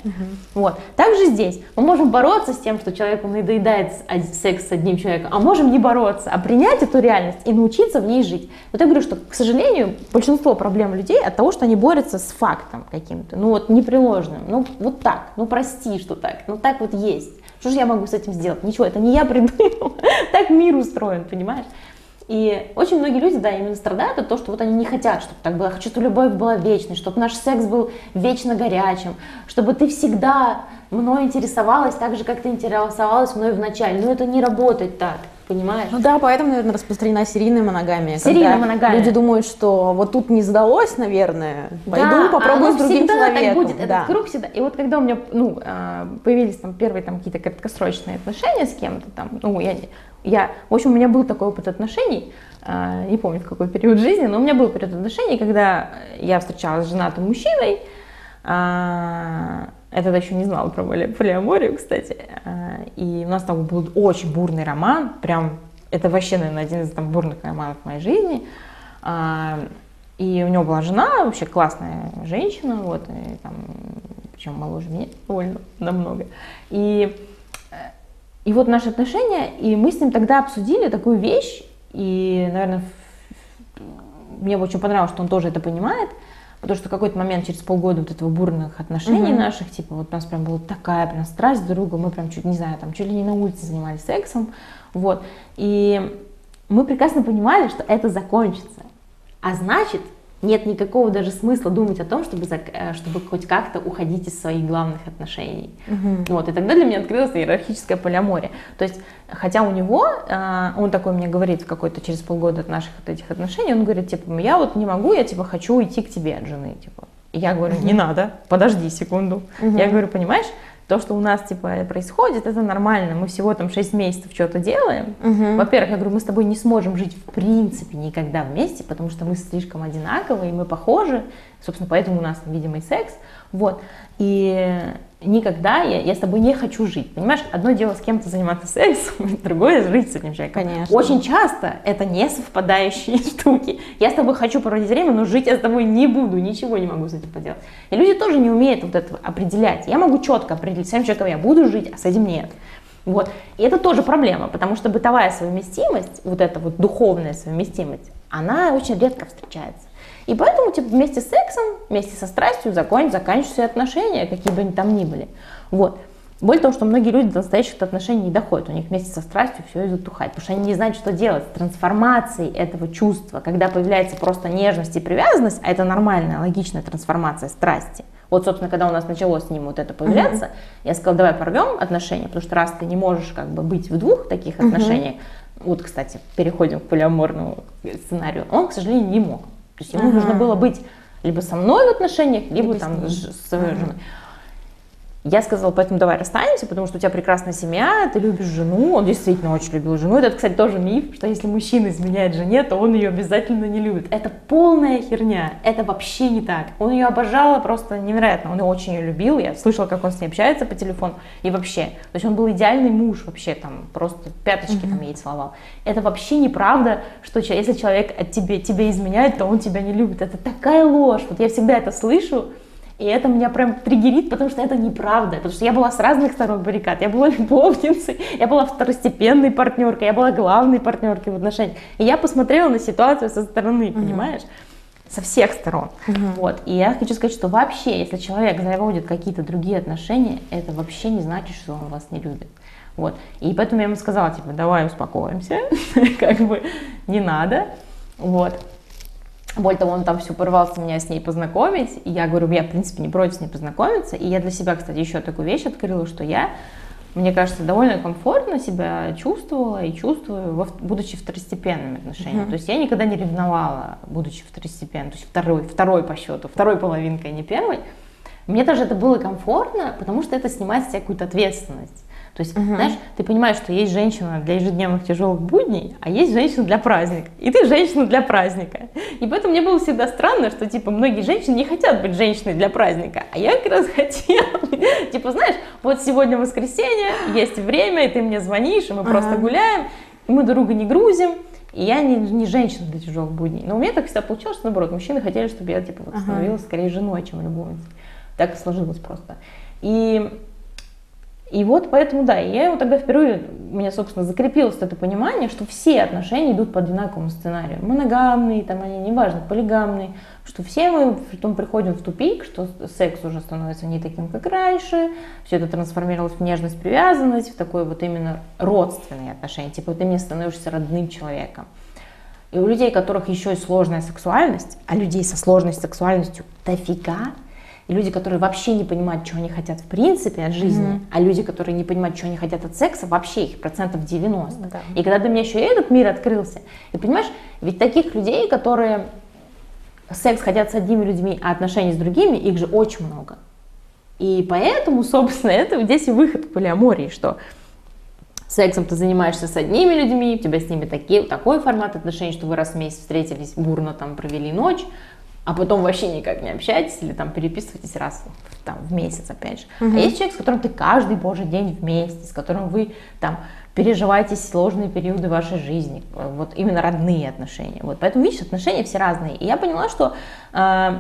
Вот. Также здесь мы можем бороться с тем, что человеку надоедает секс с одним человеком, а можем не бороться, а принять эту реальность и научиться в ней жить. Вот я говорю, что, к сожалению, большинство проблем людей от того, что они борются с фактом каким-то, ну вот непреложным, ну вот так, ну прости, что так, ну так вот есть. Что же я могу с этим сделать? Ничего, это не я придумал, так мир устроен, понимаешь? И очень многие люди, да, именно страдают от того, что вот они не хотят, чтобы так было. Хочу, чтобы любовь была вечной, чтобы наш секс был вечно горячим, чтобы ты всегда мной интересовалась так же, как ты интересовалась мной в начале. Но это не работает так, понимаешь? Ну да, поэтому, наверное, распространена серийная моногамия. Серийная моногамия. Люди думают, что вот тут не сдалось, наверное, пойду Да, попробую с другим всегда человеком. так будет, Да. этот круг всегда. И вот когда у меня, ну, а, появились там первые там какие-то краткосрочные отношения с кем-то там, ну, я, я, в общем, у меня был такой опыт отношений, а, не помню в какой период жизни, но у меня был период отношений, когда я встречалась с женатым мужчиной, а, я тогда еще не знала про поли- полиаморию, кстати, а, и у нас там был очень бурный роман, прям, это вообще, наверное, один из там бурных романов в моей жизни, а, и у него была жена, вообще классная женщина, вот, и там, причем моложе меня довольно намного. И, э, и вот наши отношения, и мы с ним тогда обсудили такую вещь, и, наверное, мне очень понравилось, что он тоже это понимает, потому что в какой-то момент, через полгода вот этого бурных отношений Мгм. наших, типа, вот у нас прям была такая прям страсть друг к другу, мы прям чуть, не знаю, там, чуть ли не на улице занимались сексом, вот, и мы прекрасно понимали, что это закончится, а значит, нет никакого даже смысла думать о том, чтобы, э, чтобы хоть как-то уходить из своих главных отношений. Вот, и тогда для меня открылась иерархическая полиамория. То есть, хотя у него, э, он такой мне говорит в какой-то через полгода от наших вот этих отношений, он говорит, типа, я вот не могу, я типа хочу уйти к тебе от жены, типа. И я говорю, не надо, подожди секунду. Я говорю, понимаешь, то, что у нас типа происходит, это нормально. Мы всего там 6 месяцев что-то делаем. Во-первых, я говорю, мы с тобой не сможем жить в принципе никогда вместе, потому что мы слишком одинаковые, и мы похожи. Собственно, поэтому у нас видимый секс. Вот. И никогда я, я с тобой не хочу жить. Понимаешь, одно дело с кем-то заниматься сексом, другое жить с этим человеком. Конечно. Очень часто это не совпадающие штуки. Я с тобой хочу проводить время, но жить я с тобой не буду, ничего не могу с этим поделать. И люди тоже не умеют вот это определять. Я могу четко определить, с этим человеком я буду жить, а с этим нет. Вот. И это тоже проблема, потому что бытовая совместимость, вот эта вот духовная совместимость, она очень редко встречается. И поэтому типа, вместе с сексом, вместе со страстью закон, заканчиваются отношения, какие бы они там ни были. Вот. Более того, что многие люди до настоящих отношений не доходят, у них вместе со страстью все и затухает, потому что они не знают, что делать с трансформацией этого чувства, когда появляется просто нежность и привязанность, а это нормальная, логичная трансформация страсти. Вот, собственно, когда у нас начало с ним вот это появляться, я сказала, давай порвем отношения, потому что раз ты не можешь как бы быть в двух таких отношениях, вот, кстати, переходим к полиаморному сценарию, он, к сожалению, не мог. То есть ему нужно было быть либо со мной в отношениях, либо, Либо там с, с своей женой. Я сказала, поэтому давай расстанемся, потому что у тебя прекрасная семья, ты любишь жену. Он действительно очень любил жену. Это, кстати, тоже миф, что если мужчина изменяет жене, то он ее обязательно не любит. Это полная херня. Это вообще не так. Он ее обожал просто невероятно. Он очень ее любил. Я слышала, как он с ней общается по телефону. И вообще. То есть он был идеальный муж вообще там. Просто пяточки там ей целовал. Это вообще неправда, что если человек от тебе, тебе изменяет, то он тебя не любит. Это такая ложь. Вот я всегда это слышу. И это меня прям триггерит, потому что это неправда. Потому что я была с разных сторон баррикад. Я была любовницей, я была второстепенной партнеркой, я была главной партнеркой в отношениях. И я посмотрела на ситуацию со стороны, uh-huh. понимаешь? Со всех сторон. Uh-huh. Вот. И я хочу сказать, что вообще, если человек заводит какие-то другие отношения, это вообще не значит, что он вас не любит. Вот. И поэтому я ему сказала, типа, давай успокоимся, как бы не надо. Вот. Более того, он там все порвался меня с ней познакомить. И я говорю, я, в принципе, не против с ней познакомиться. И я для себя, кстати, еще такую вещь открыла, что я, мне кажется, довольно комфортно себя чувствовала и чувствую, будучи второстепенными отношениями. Mm-hmm. То есть я никогда не ревновала, будучи второстепенной. То есть второй, второй по счету, второй половинкой, а не первой. Мне даже это было комфортно, потому что это снимает с себя какую-то ответственность. То есть, угу. знаешь, ты понимаешь, что есть женщина для ежедневных тяжелых будней, а есть женщина для праздника. И ты женщина для праздника. И поэтому мне было всегда странно, что, типа, многие женщины не хотят быть женщиной для праздника. А я как раз хотела. Типа, знаешь, вот сегодня воскресенье, есть время, и ты мне звонишь, и мы просто гуляем, и мы друга не грузим. И я не, не женщина для тяжелых будней. Но у меня так всегда получилось, что наоборот, мужчины хотели, чтобы я типа вот, становилась скорее женой, чем любовницей. Так сложилось просто. И и вот поэтому, да, я его тогда впервые, у меня, собственно, закрепилось это понимание, что все отношения идут по одинаковому сценарию. Моногамные, там они, неважно, полигамные, что все мы потом приходим в тупик, что секс уже становится не таким, как раньше, все это трансформировалось в нежность, привязанность, в такое вот именно родственные отношения, типа ты мне становишься родным человеком. И у людей, у которых еще и сложная сексуальность, а людей со сложной сексуальностью дофига, и люди, которые вообще не понимают, что они хотят в принципе от жизни, mm-hmm. а люди, которые не понимают, что они хотят от секса, вообще их процентов 90. Да. И когда для меня еще и этот мир открылся, и понимаешь, ведь таких людей, которые секс хотят с одними людьми, а отношения с другими, их же очень много. И поэтому, собственно, это здесь и выход к полиамории, что сексом ты занимаешься с одними людьми, у тебя с ними такие, такой формат отношений, что вы раз в месяц встретились, бурно там провели ночь, а потом вообще никак не общаетесь или там переписываетесь раз там, в месяц, опять же. Угу. А есть человек, с которым ты каждый божий день вместе, с которым вы там переживаете сложные периоды вашей жизни, вот именно родные отношения. Вот поэтому, видишь, отношения все разные. И я поняла, что э,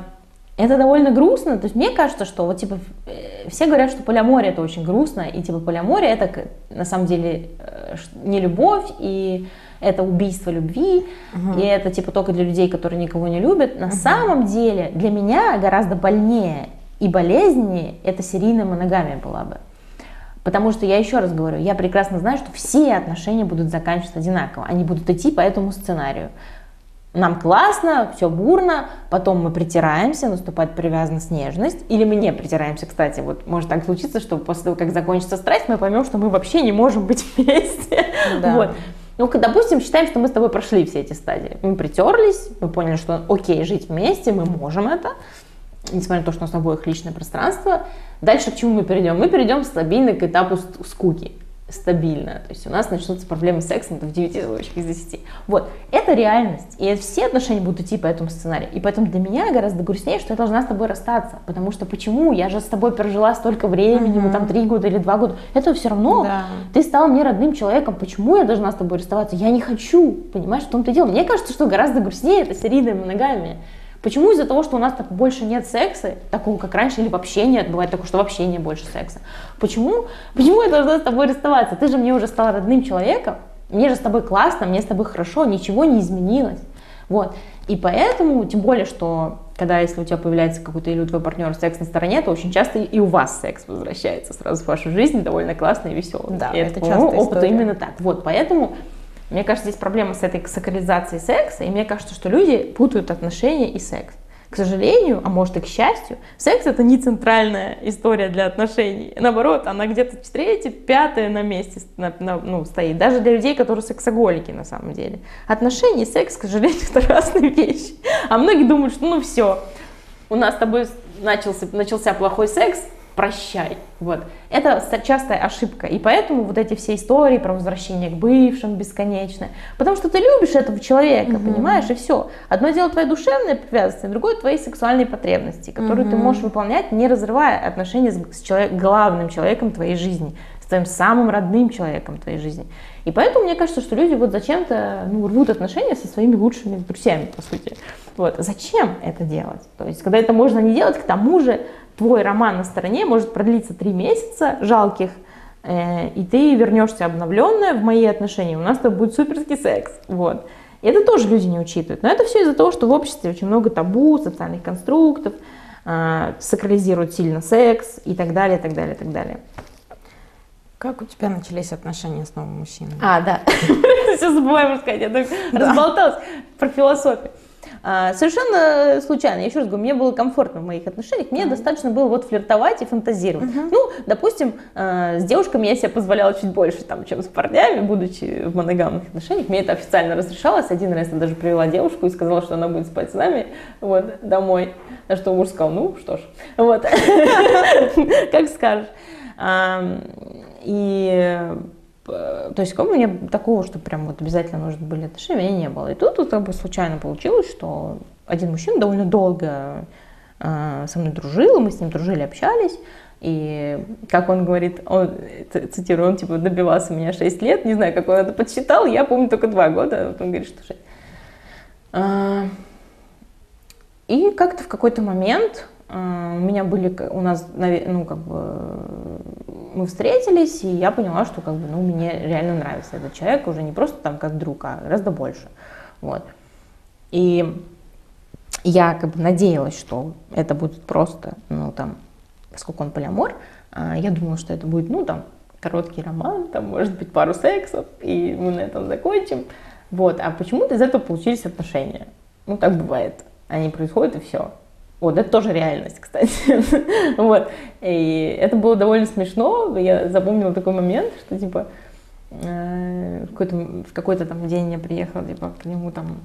это довольно грустно. То есть мне кажется, что вот типа э, все говорят, что полиамория это очень грустно, и типа полиамория это на самом деле э, не любовь и это убийство любви, угу. и это типа только для людей, которые никого не любят. На угу. самом деле для меня гораздо больнее и болезненнее это серийная моногамия была бы. Потому что я еще раз говорю, я прекрасно знаю, что все отношения будут заканчиваться одинаково. Они будут идти по этому сценарию. Нам классно, все бурно, потом мы притираемся, наступает привязанность, нежность. Или мы не притираемся, кстати. Вот может так случиться, что после того, как закончится страсть, мы поймем, что мы вообще не можем быть вместе. Да. Вот. Ну, допустим, считаем, что мы с тобой прошли все эти стадии. Мы притерлись, мы поняли, что окей, жить вместе, мы можем это, несмотря на то, что у нас обоих личное пространство. Дальше к чему мы перейдем? Мы перейдем стабильно к этапу скуки стабильно. То есть у нас начнутся проблемы с сексом в 9 случаях из 10. Вот. Это реальность. И все отношения будут идти по этому сценарию. И поэтому для меня гораздо грустнее, что я должна с тобой расстаться. Потому что почему? Я же с тобой прожила столько времени, ну там 3 года или 2 года. Это все равно. Да. Ты стал мне родным человеком. Почему я должна с тобой расставаться? Я не хочу. Понимаешь, в том-то дело. Мне кажется, что гораздо грустнее это серийная моногамия. Почему из-за того, что у нас так больше нет секса, такого как раньше, или вообще нет, бывает такое, что вообще нет больше секса? Почему? Почему я должна с тобой расставаться? Ты же мне уже стал родным человеком, мне же с тобой классно, мне с тобой хорошо, ничего не изменилось. Вот. И поэтому, тем более, что когда если у тебя появляется какой-то или у твоего партнера секс на стороне, то очень часто и у вас секс возвращается сразу в вашу жизнь довольно классный и веселый. Да, и это, это часто опыт именно так. Вот, поэтому мне кажется, здесь проблема с этой сакрализацией секса, и мне кажется, что люди путают отношения и секс. К сожалению, а может и к счастью, секс это не центральная история для отношений. Наоборот, она где-то третья, пятая на месте на, на, ну, стоит. Даже для людей, которые сексоголики на самом деле. Отношения и секс, к сожалению, это разные вещи. А многие думают, что ну все, у нас с тобой начался, начался плохой секс, прощай. Вот. Это частая ошибка. И поэтому вот эти все истории про возвращение к бывшим бесконечное. Потому что ты любишь этого человека, понимаешь, и все. Одно дело твоя душевная привязанность, а другое твои сексуальные потребности, которые ты можешь выполнять, не разрывая отношения с, с человек- главным человеком твоей жизни, с твоим самым родным человеком твоей жизни. И поэтому мне кажется, что люди вот зачем-то ну, рвут отношения со своими лучшими друзьями, по сути. Вот. Зачем это делать? То есть, когда это можно не делать, к тому же твой роман на стороне может продлиться три месяца жалких, э, и ты вернешься обновленная в мои отношения, у нас тобой будет суперский секс. Вот. И это тоже люди не учитывают. Но это все из-за того, что в обществе очень много табу, социальных конструктов, э, сакрализируют сильно секс и так далее, так далее, так далее. Как у тебя начались отношения с новым мужчиной? А, да. Все забываем рассказать. Я так разболталась про философию. А, Совершенно случайно, я еще раз говорю, мне было комфортно в моих отношениях, мне достаточно было вот флиртовать и фантазировать. Ну, допустим, э, с девушками я себе позволяла чуть больше, там, чем с парнями, будучи в моногамных отношениях. Мне это официально разрешалось. Один раз я даже привела девушку и сказала, что она будет спать с нами вот, домой. На что муж сказал, ну, что ж, вот, как скажешь. И то есть как бы меня такого, что прям вот обязательно нужны были отношения, меня не было. И тут вот как бы случайно получилось, что один мужчина довольно долго э, со мной дружил, мы с ним дружили, общались. И как он говорит, он, цитирую, он типа добивался меня 6 лет, не знаю, как он это подсчитал, я помню только 2 года, вот он говорит, что 6. А, И как-то в какой-то момент у меня были, у нас, ну, как бы, мы встретились, и я поняла, что, как бы, ну, мне реально нравится этот человек, уже не просто там как друг, а гораздо больше, вот. И я, как бы, надеялась, что это будет просто, ну, там, поскольку он полиамор, а, я думала, что это будет, ну, там, короткий роман, там, может быть, пару сексов, и мы на этом закончим, вот. А почему-то из этого получились отношения. Ну, так бывает. Они происходят, и все. Вот, это тоже реальность, кстати. вот. И это было довольно смешно. Я запомнила такой момент, что, типа, э, в какой-то, в какой-то там день я приехала, типа, к нему там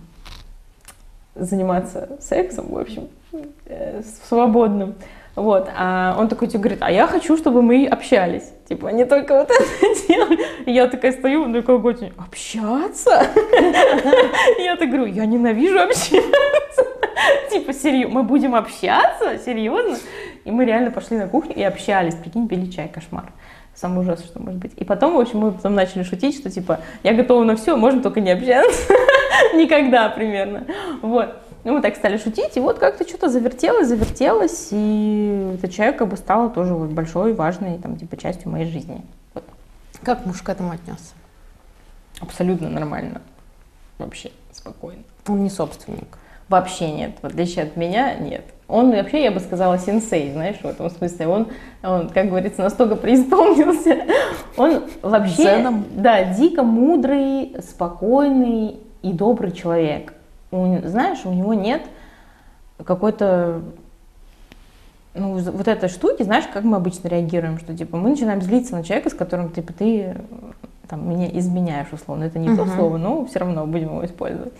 заниматься сексом, в общем, э, свободным. Вот, а он такой тебе говорит, а я хочу, чтобы мы общались. Типа, не только вот это делаем. И я такая стою, ну такой очень, общаться? Я так говорю, я ненавижу общаться. Типа, серьезно, мы будем общаться? Серьезно? И мы реально пошли на кухню и общались. Прикинь, пили чай, кошмар. Самое ужасное, что может быть. И потом, в общем, мы потом начали шутить, что типа, я готова на все, можно только не общаться. Никогда примерно. Вот. Ну, мы так стали шутить, и вот как-то что-то завертелось, завертелось, и этот человек как бы стал тоже вот большой, важной, там, типа, частью моей жизни. Вот. Как муж к этому отнесся? Абсолютно нормально. Вообще спокойно. Он не собственник. Вообще нет. В отличие от меня, нет. Он вообще, я бы сказала, сенсей, знаешь, в этом смысле. Он, он как говорится, настолько преисполнился. Он вообще, Дзеном. да, дико мудрый, спокойный и добрый человек. У- знаешь, у него нет какой-то ну, вот этой штуки, знаешь, как мы обычно реагируем, что типа мы начинаем злиться на человека, с которым типа, ты там, меня изменяешь, условно. Это не то Мгм. слово, но все равно будем его использовать.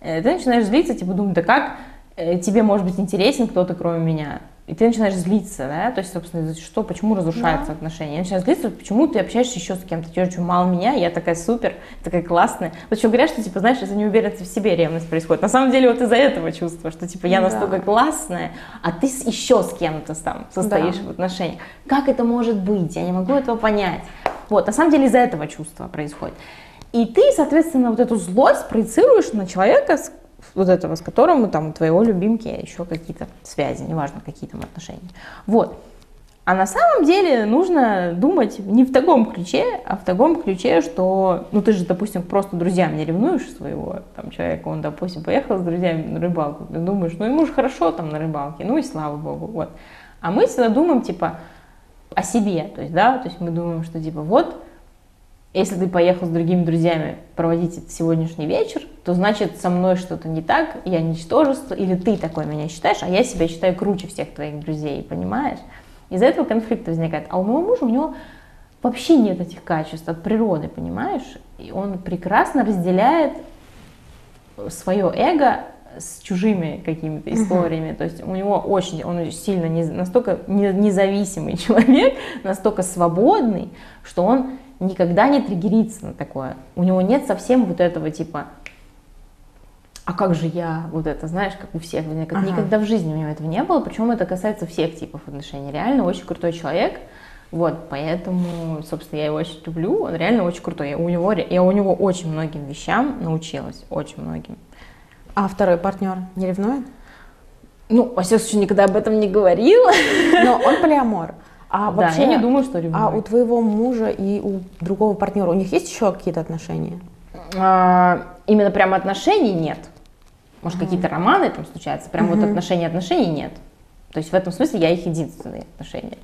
Э, Ты начинаешь злиться, типа думать, да как э, тебе может быть интересен кто-то, кроме меня? И ты начинаешь злиться, да, то есть, собственно, что, почему разрушаются отношения. Я начинаю злиться, почему ты общаешься еще с кем-то, тебе что, мало меня, я такая супер, такая классная. Вот еще говорят, что, типа, знаешь, из-за неуверенности в себе ревность происходит. На самом деле, вот из-за этого чувства, что, типа, я Да. настолько классная, а ты еще с кем-то там состоишь Да. в отношениях. Как это может быть? Я не могу этого понять. Вот, на самом деле, из-за этого чувства происходит. И ты, соответственно, вот эту злость проецируешь на человека, с- вот этого, с которым там у твоего любимки еще какие-то связи, неважно, какие там отношения. Вот. А на самом деле нужно думать не в таком ключе, а в таком ключе, что, ну ты же, допустим, просто друзьям не ревнуешь своего там человека, он, допустим, поехал с друзьями на рыбалку, ты думаешь, ну ему же хорошо там на рыбалке, ну и слава богу, вот. А мы всегда думаем, типа, о себе, то есть, да, то есть мы думаем, что, типа, вот, если ты поехал с другими друзьями проводить этот сегодняшний вечер, то значит со мной что-то не так, я ничтожество, или ты такой меня считаешь, а я себя считаю круче всех твоих друзей, понимаешь? Из-за этого конфликт возникает. А у моего мужа, у него вообще нет этих качеств от природы, понимаешь? И он прекрасно разделяет свое эго с чужими какими-то историями. То есть у него очень, он сильно не, настолько не- независимый человек, настолько свободный, что он никогда не триггерится на такое. У него нет совсем вот этого типа а как же я, вот это, знаешь, как у всех, как Ага. никогда в жизни у него этого не было, причем это касается всех типов отношений. Реально очень крутой человек, вот, поэтому, собственно, я его очень люблю, он реально очень крутой. Я у него, я у него очень многим вещам научилась, очень многим. А второй партнер не ревнует? Ну, во всяком случае, никогда об этом не говорила. Но он полиамор. А Да, вообще, я не думаю, что ревнует. а у твоего мужа и у другого партнера, у них есть еще какие-то отношения? А, именно прямо отношений нет. Может, какие-то романы там случаются, прям вот Мгм. отношений отношений нет. То есть в этом смысле я их единственные отношения.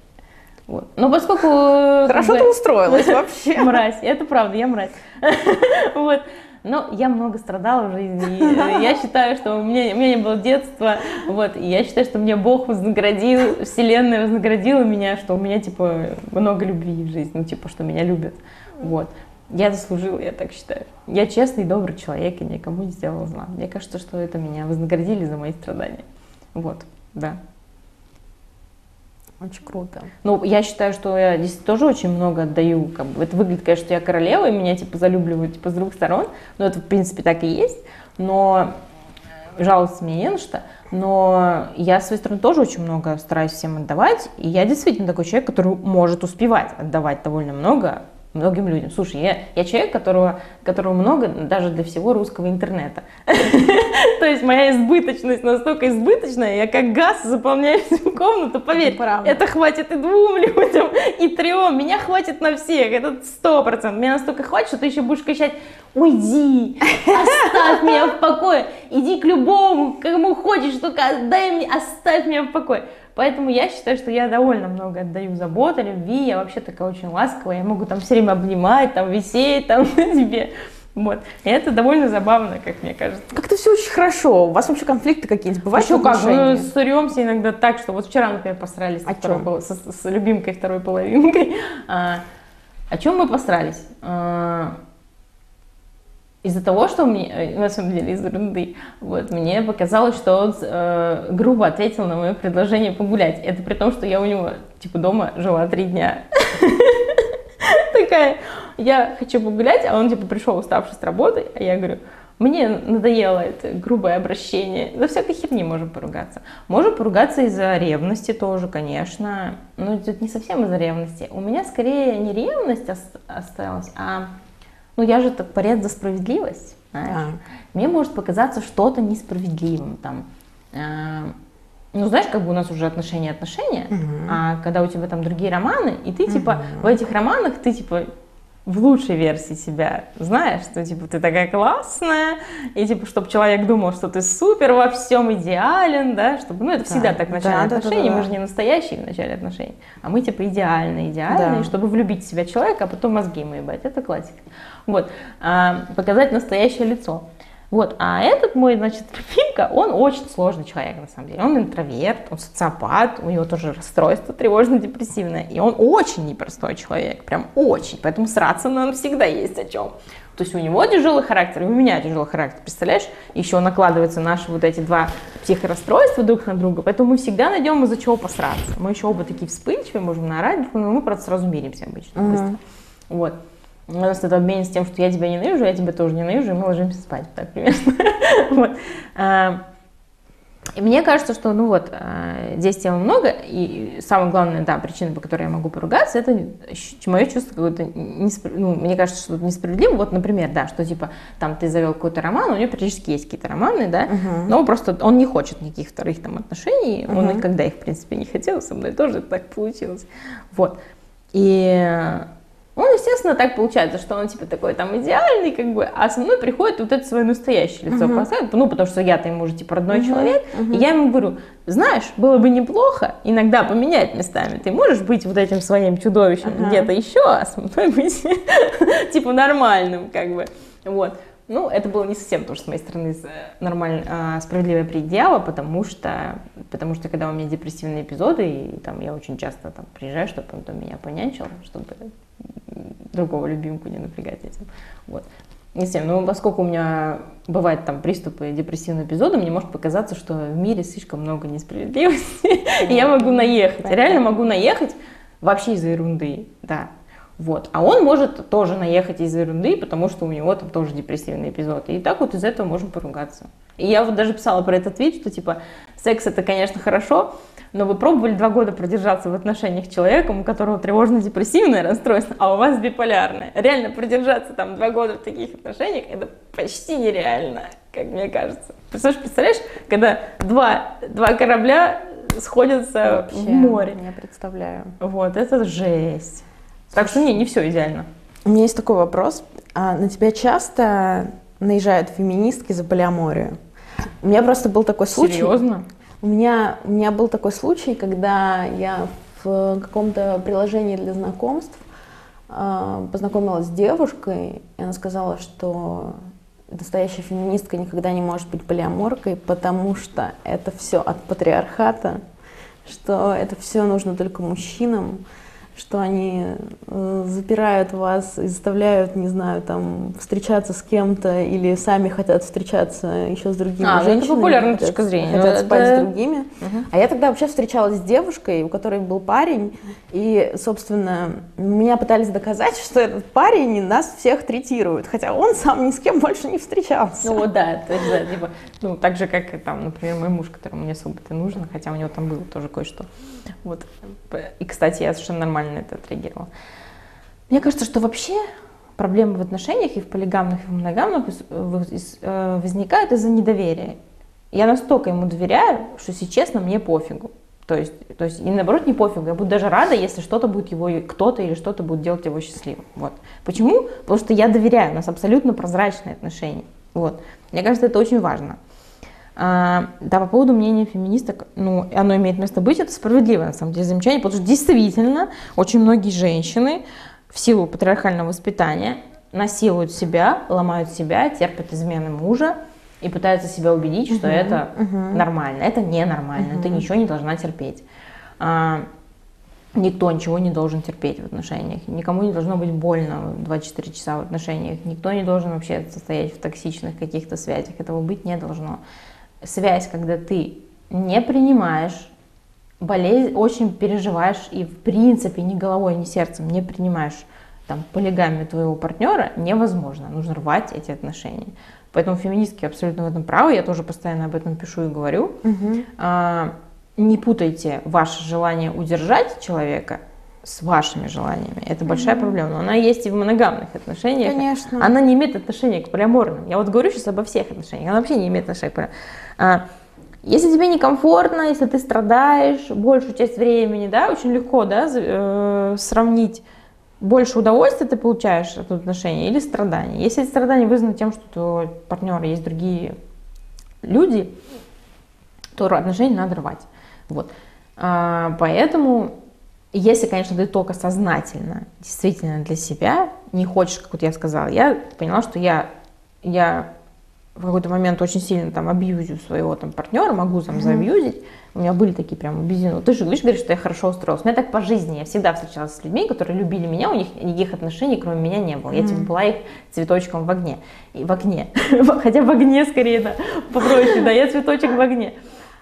Вот. Но поскольку... э, Хорошо бы- ты устроилась вообще. Мразь, это правда, я мразь. Вот. Но я много страдала в жизни. э, Я считаю, что у меня, у меня не было детства. Вот. И я считаю, что мне Бог вознаградил, Вселенная вознаградила меня, что у меня, типа, много любви в жизни. Ну, типа, что меня любят. Вот. Я заслужила, я так считаю. Я честный, добрый человек и никому не сделала зла. Мне кажется, что это меня вознаградили за мои страдания. Вот, да. Очень круто. Ну, я считаю, что я здесь тоже очень много отдаю. Как бы. Это выглядит, конечно, что я королева, и меня, типа, залюбливают, типа, с двух сторон. Но это, в принципе, так и есть. Но жаловаться мне не на что. Но я, с своей стороны, тоже очень много стараюсь всем отдавать. И я действительно такой человек, который может успевать отдавать довольно много многим людям. Слушай, я, я человек, которого, которого много даже для всего русского интернета. То есть моя избыточность настолько избыточная, я как газ заполняю всю комнату, поверь, это хватит и двум людям, и трем, меня хватит на всех, это сто процентов. Меня настолько хватит, что ты еще будешь кричать, уйди, оставь меня в покое, иди к любому, кому хочешь, только дай мне, оставь меня в покое. Поэтому я считаю, что я довольно много отдаю заботы, любви, я вообще такая очень ласковая, я могу там все время обнимать, там висеть там на тебе. Вот. И это довольно забавно, как мне кажется. Как-то все очень хорошо. У вас вообще конфликты какие-нибудь бывают? Еще как, мы отношениях? ссоремся иногда так, что вот вчера, например, посрались О второй пол- со- с любимкой второй половинкой. А, о чем мы посрались? А, из-за того, что мне, э, на самом деле, из ерунды, вот, мне показалось, что он э, грубо ответил на мое предложение погулять. Это при том, что я у него, типа, дома жила три дня. Такая, я хочу погулять, а он, типа, пришел уставший с работы, а я говорю, мне надоело это грубое обращение. За всякой херни можем поругаться. Можем поругаться из-за ревности тоже, конечно. Но тут не совсем из-за ревности. У меня скорее не ревность ос- осталась, а ну я же так борец за справедливость. знаешь. А. Мне может показаться что-то несправедливым там. э, Ну, знаешь, как бы у нас уже отношения отношения, а когда у тебя там другие романы, и ты типа в этих романах ты типа в лучшей версии себя знаешь, что типа ты такая классная, и типа, чтобы человек думал, что ты супер во всем идеален, да, чтобы, ну это всегда так в начале Да, да, да, отношений, да. мы же не настоящие в начале отношений, а мы типа идеальные, идеальные, Да. чтобы влюбить в себя человека, а потом мозги ему ебать, это классика. Вот, А, показать настоящее лицо. Вот, а этот мой, значит, любимка, он очень сложный человек, на самом деле. Он интроверт, он социопат, у него тоже расстройство тревожно-депрессивное, и он очень непростой человек, прям очень, поэтому сраться нам всегда есть о чем. То есть у него тяжелый характер, и у меня тяжелый характер, представляешь? Еще накладываются наши вот эти два психорасстройства друг на друга, поэтому мы всегда найдем из-за чего посраться. Мы еще оба такие вспыльчивые, можем наорать, друга, мы просто сразу миримся обычно. быстро. Вот. У нас это обмен с тем, что я тебя ненавижу, я тебя тоже ненавижу, и мы ложимся спать. Так примерно. Вот. А, И мне кажется, что, ну вот, а, здесь тем много, и самая главная, да, причина, по которой я могу поругаться, это мое чувство какое-то, неспр- ну, мне кажется, что несправедливо. Вот, например, да, что типа, там ты завел какой-то роман, у него периодически есть какие-то романы, да, но просто он не хочет никаких вторых там отношений, он никогда их, в принципе, не хотел, со мной тоже так получилось. Вот. И он, естественно, так получается, что он типа такой там идеальный, как бы, а со мной приходит вот это свое настоящее лицо поставить, ну, потому что я-то ему уже типа родной человек, и я ему говорю, знаешь, было бы неплохо иногда поменять местами, ты можешь быть вот этим своим чудовищем где-то еще, а со мной быть типа нормальным, как бы, вот. Ну, это было не совсем тоже с моей стороны нормально, а, справедливое предъява, потому что, потому что когда у меня депрессивные эпизоды, и там я очень часто там приезжаю, чтобы он там меня понянчил, чтобы другого любимку не напрягать этим. Вот. Если, ну, поскольку у меня бывают там приступы депрессивного эпизода, мне может показаться, что в мире слишком много несправедливости, и я могу наехать. Я реально могу наехать вообще из-за ерунды, да. Вот. А он может тоже наехать из-за ерунды, потому что у него там тоже депрессивный эпизод. И так вот из этого можем поругаться. И я вот даже писала про этот вид, что типа секс это, конечно, хорошо, но вы пробовали два года продержаться в отношениях с человеком, у которого тревожно-депрессивное расстройство, а у вас биполярное. Реально продержаться там два года в таких отношениях, это почти нереально, как мне кажется. Представляешь, представляешь когда два, два корабля сходятся Вообще, в море. Не представляю. Вот, это жесть. Так что не, не все идеально. У меня есть такой вопрос. А на тебя часто наезжают феминистки за полиаморию? У меня просто был такой случай. Серьезно? У меня, у меня был такой случай, когда я в каком-то приложении для знакомств э, познакомилась с девушкой, и она сказала, что настоящая феминистка никогда не может быть полиаморкой, потому что это все от патриархата, что это все нужно только мужчинам, что они э, запирают вас и заставляют, не знаю, там, встречаться с кем-то или сами хотят встречаться еще с другими А, ну это женщинами. популярная хотят- точка зрения. Хотят Это- спать с другими. Мгм. А я тогда вообще встречалась с девушкой, у которой был парень, и, собственно, меня пытались доказать, что этот парень нас всех третирует, хотя он сам ни с кем больше не встречался. Ну да, то есть, да, типа, ну так же, как там, например, мой муж, которому не особо это нужно, хотя у него там было тоже кое-что. Вот. И, кстати, я совершенно нормально на это отреагировала. Мне кажется, что вообще проблемы в отношениях и в полигамных, и в моногамных э, возникают из-за недоверия. Я настолько ему доверяю, что, если честно, мне пофигу. То есть, то есть, и наоборот, не пофигу. Я буду даже рада, если что-то будет его, кто-то или что-то будет делать его счастливым. Вот. Почему? Потому что я доверяю, у нас абсолютно прозрачные отношения. Вот. Мне кажется, это очень важно. А, да, по поводу мнения феминисток, ну, оно имеет место быть, это справедливое, на самом деле, замечание, потому что действительно очень многие женщины в силу патриархального воспитания насилуют себя, ломают себя, терпят измены мужа и пытаются себя убедить, что это нормально. Это ненормально, ты ничего не должна терпеть. А, Никто ничего не должен терпеть в отношениях, никому не должно быть больно 24 часа в отношениях, никто не должен вообще состоять в токсичных каких-то связях, этого быть не должно. Связь, когда ты не принимаешь болезнь, очень переживаешь и в принципе ни головой, ни сердцем не принимаешь там, полигамию твоего партнера, невозможно. Нужно рвать эти отношения. Поэтому феминистки абсолютно в этом правы, я тоже постоянно об этом пишу и говорю. А, не путайте ваше желание удержать человека с вашими желаниями. Это большая проблема. Но она есть и в моногамных отношениях. Конечно. Она не имеет отношения к полиаморным. Я вот говорю сейчас обо всех отношениях. Она вообще не имеет отношения к полиаморным. А, если тебе некомфортно, если ты страдаешь большую часть времени, да, очень легко, да, э, сравнить больше удовольствия ты получаешь от отношений или страданий. Если страдания вызваны тем, что у партнера есть другие люди, то отношения надо рвать. Вот. А, Поэтому, если, конечно, ты только сознательно, действительно для себя не хочешь, как вот я сказала, я поняла, что я, я в какой-то момент очень сильно там абьюзю своего там партнера, могу там заабьюзить. У меня были такие прям абьюзивные. Ты же видишь, говоришь, что я хорошо устроилась. У меня так по жизни. Я всегда встречалась с людьми, которые любили меня, у них никаких отношений, кроме меня, не было. Я типа была их цветочком в огне. И в огне. Хотя в огне скорее, да, попроще, да, я цветочек в огне.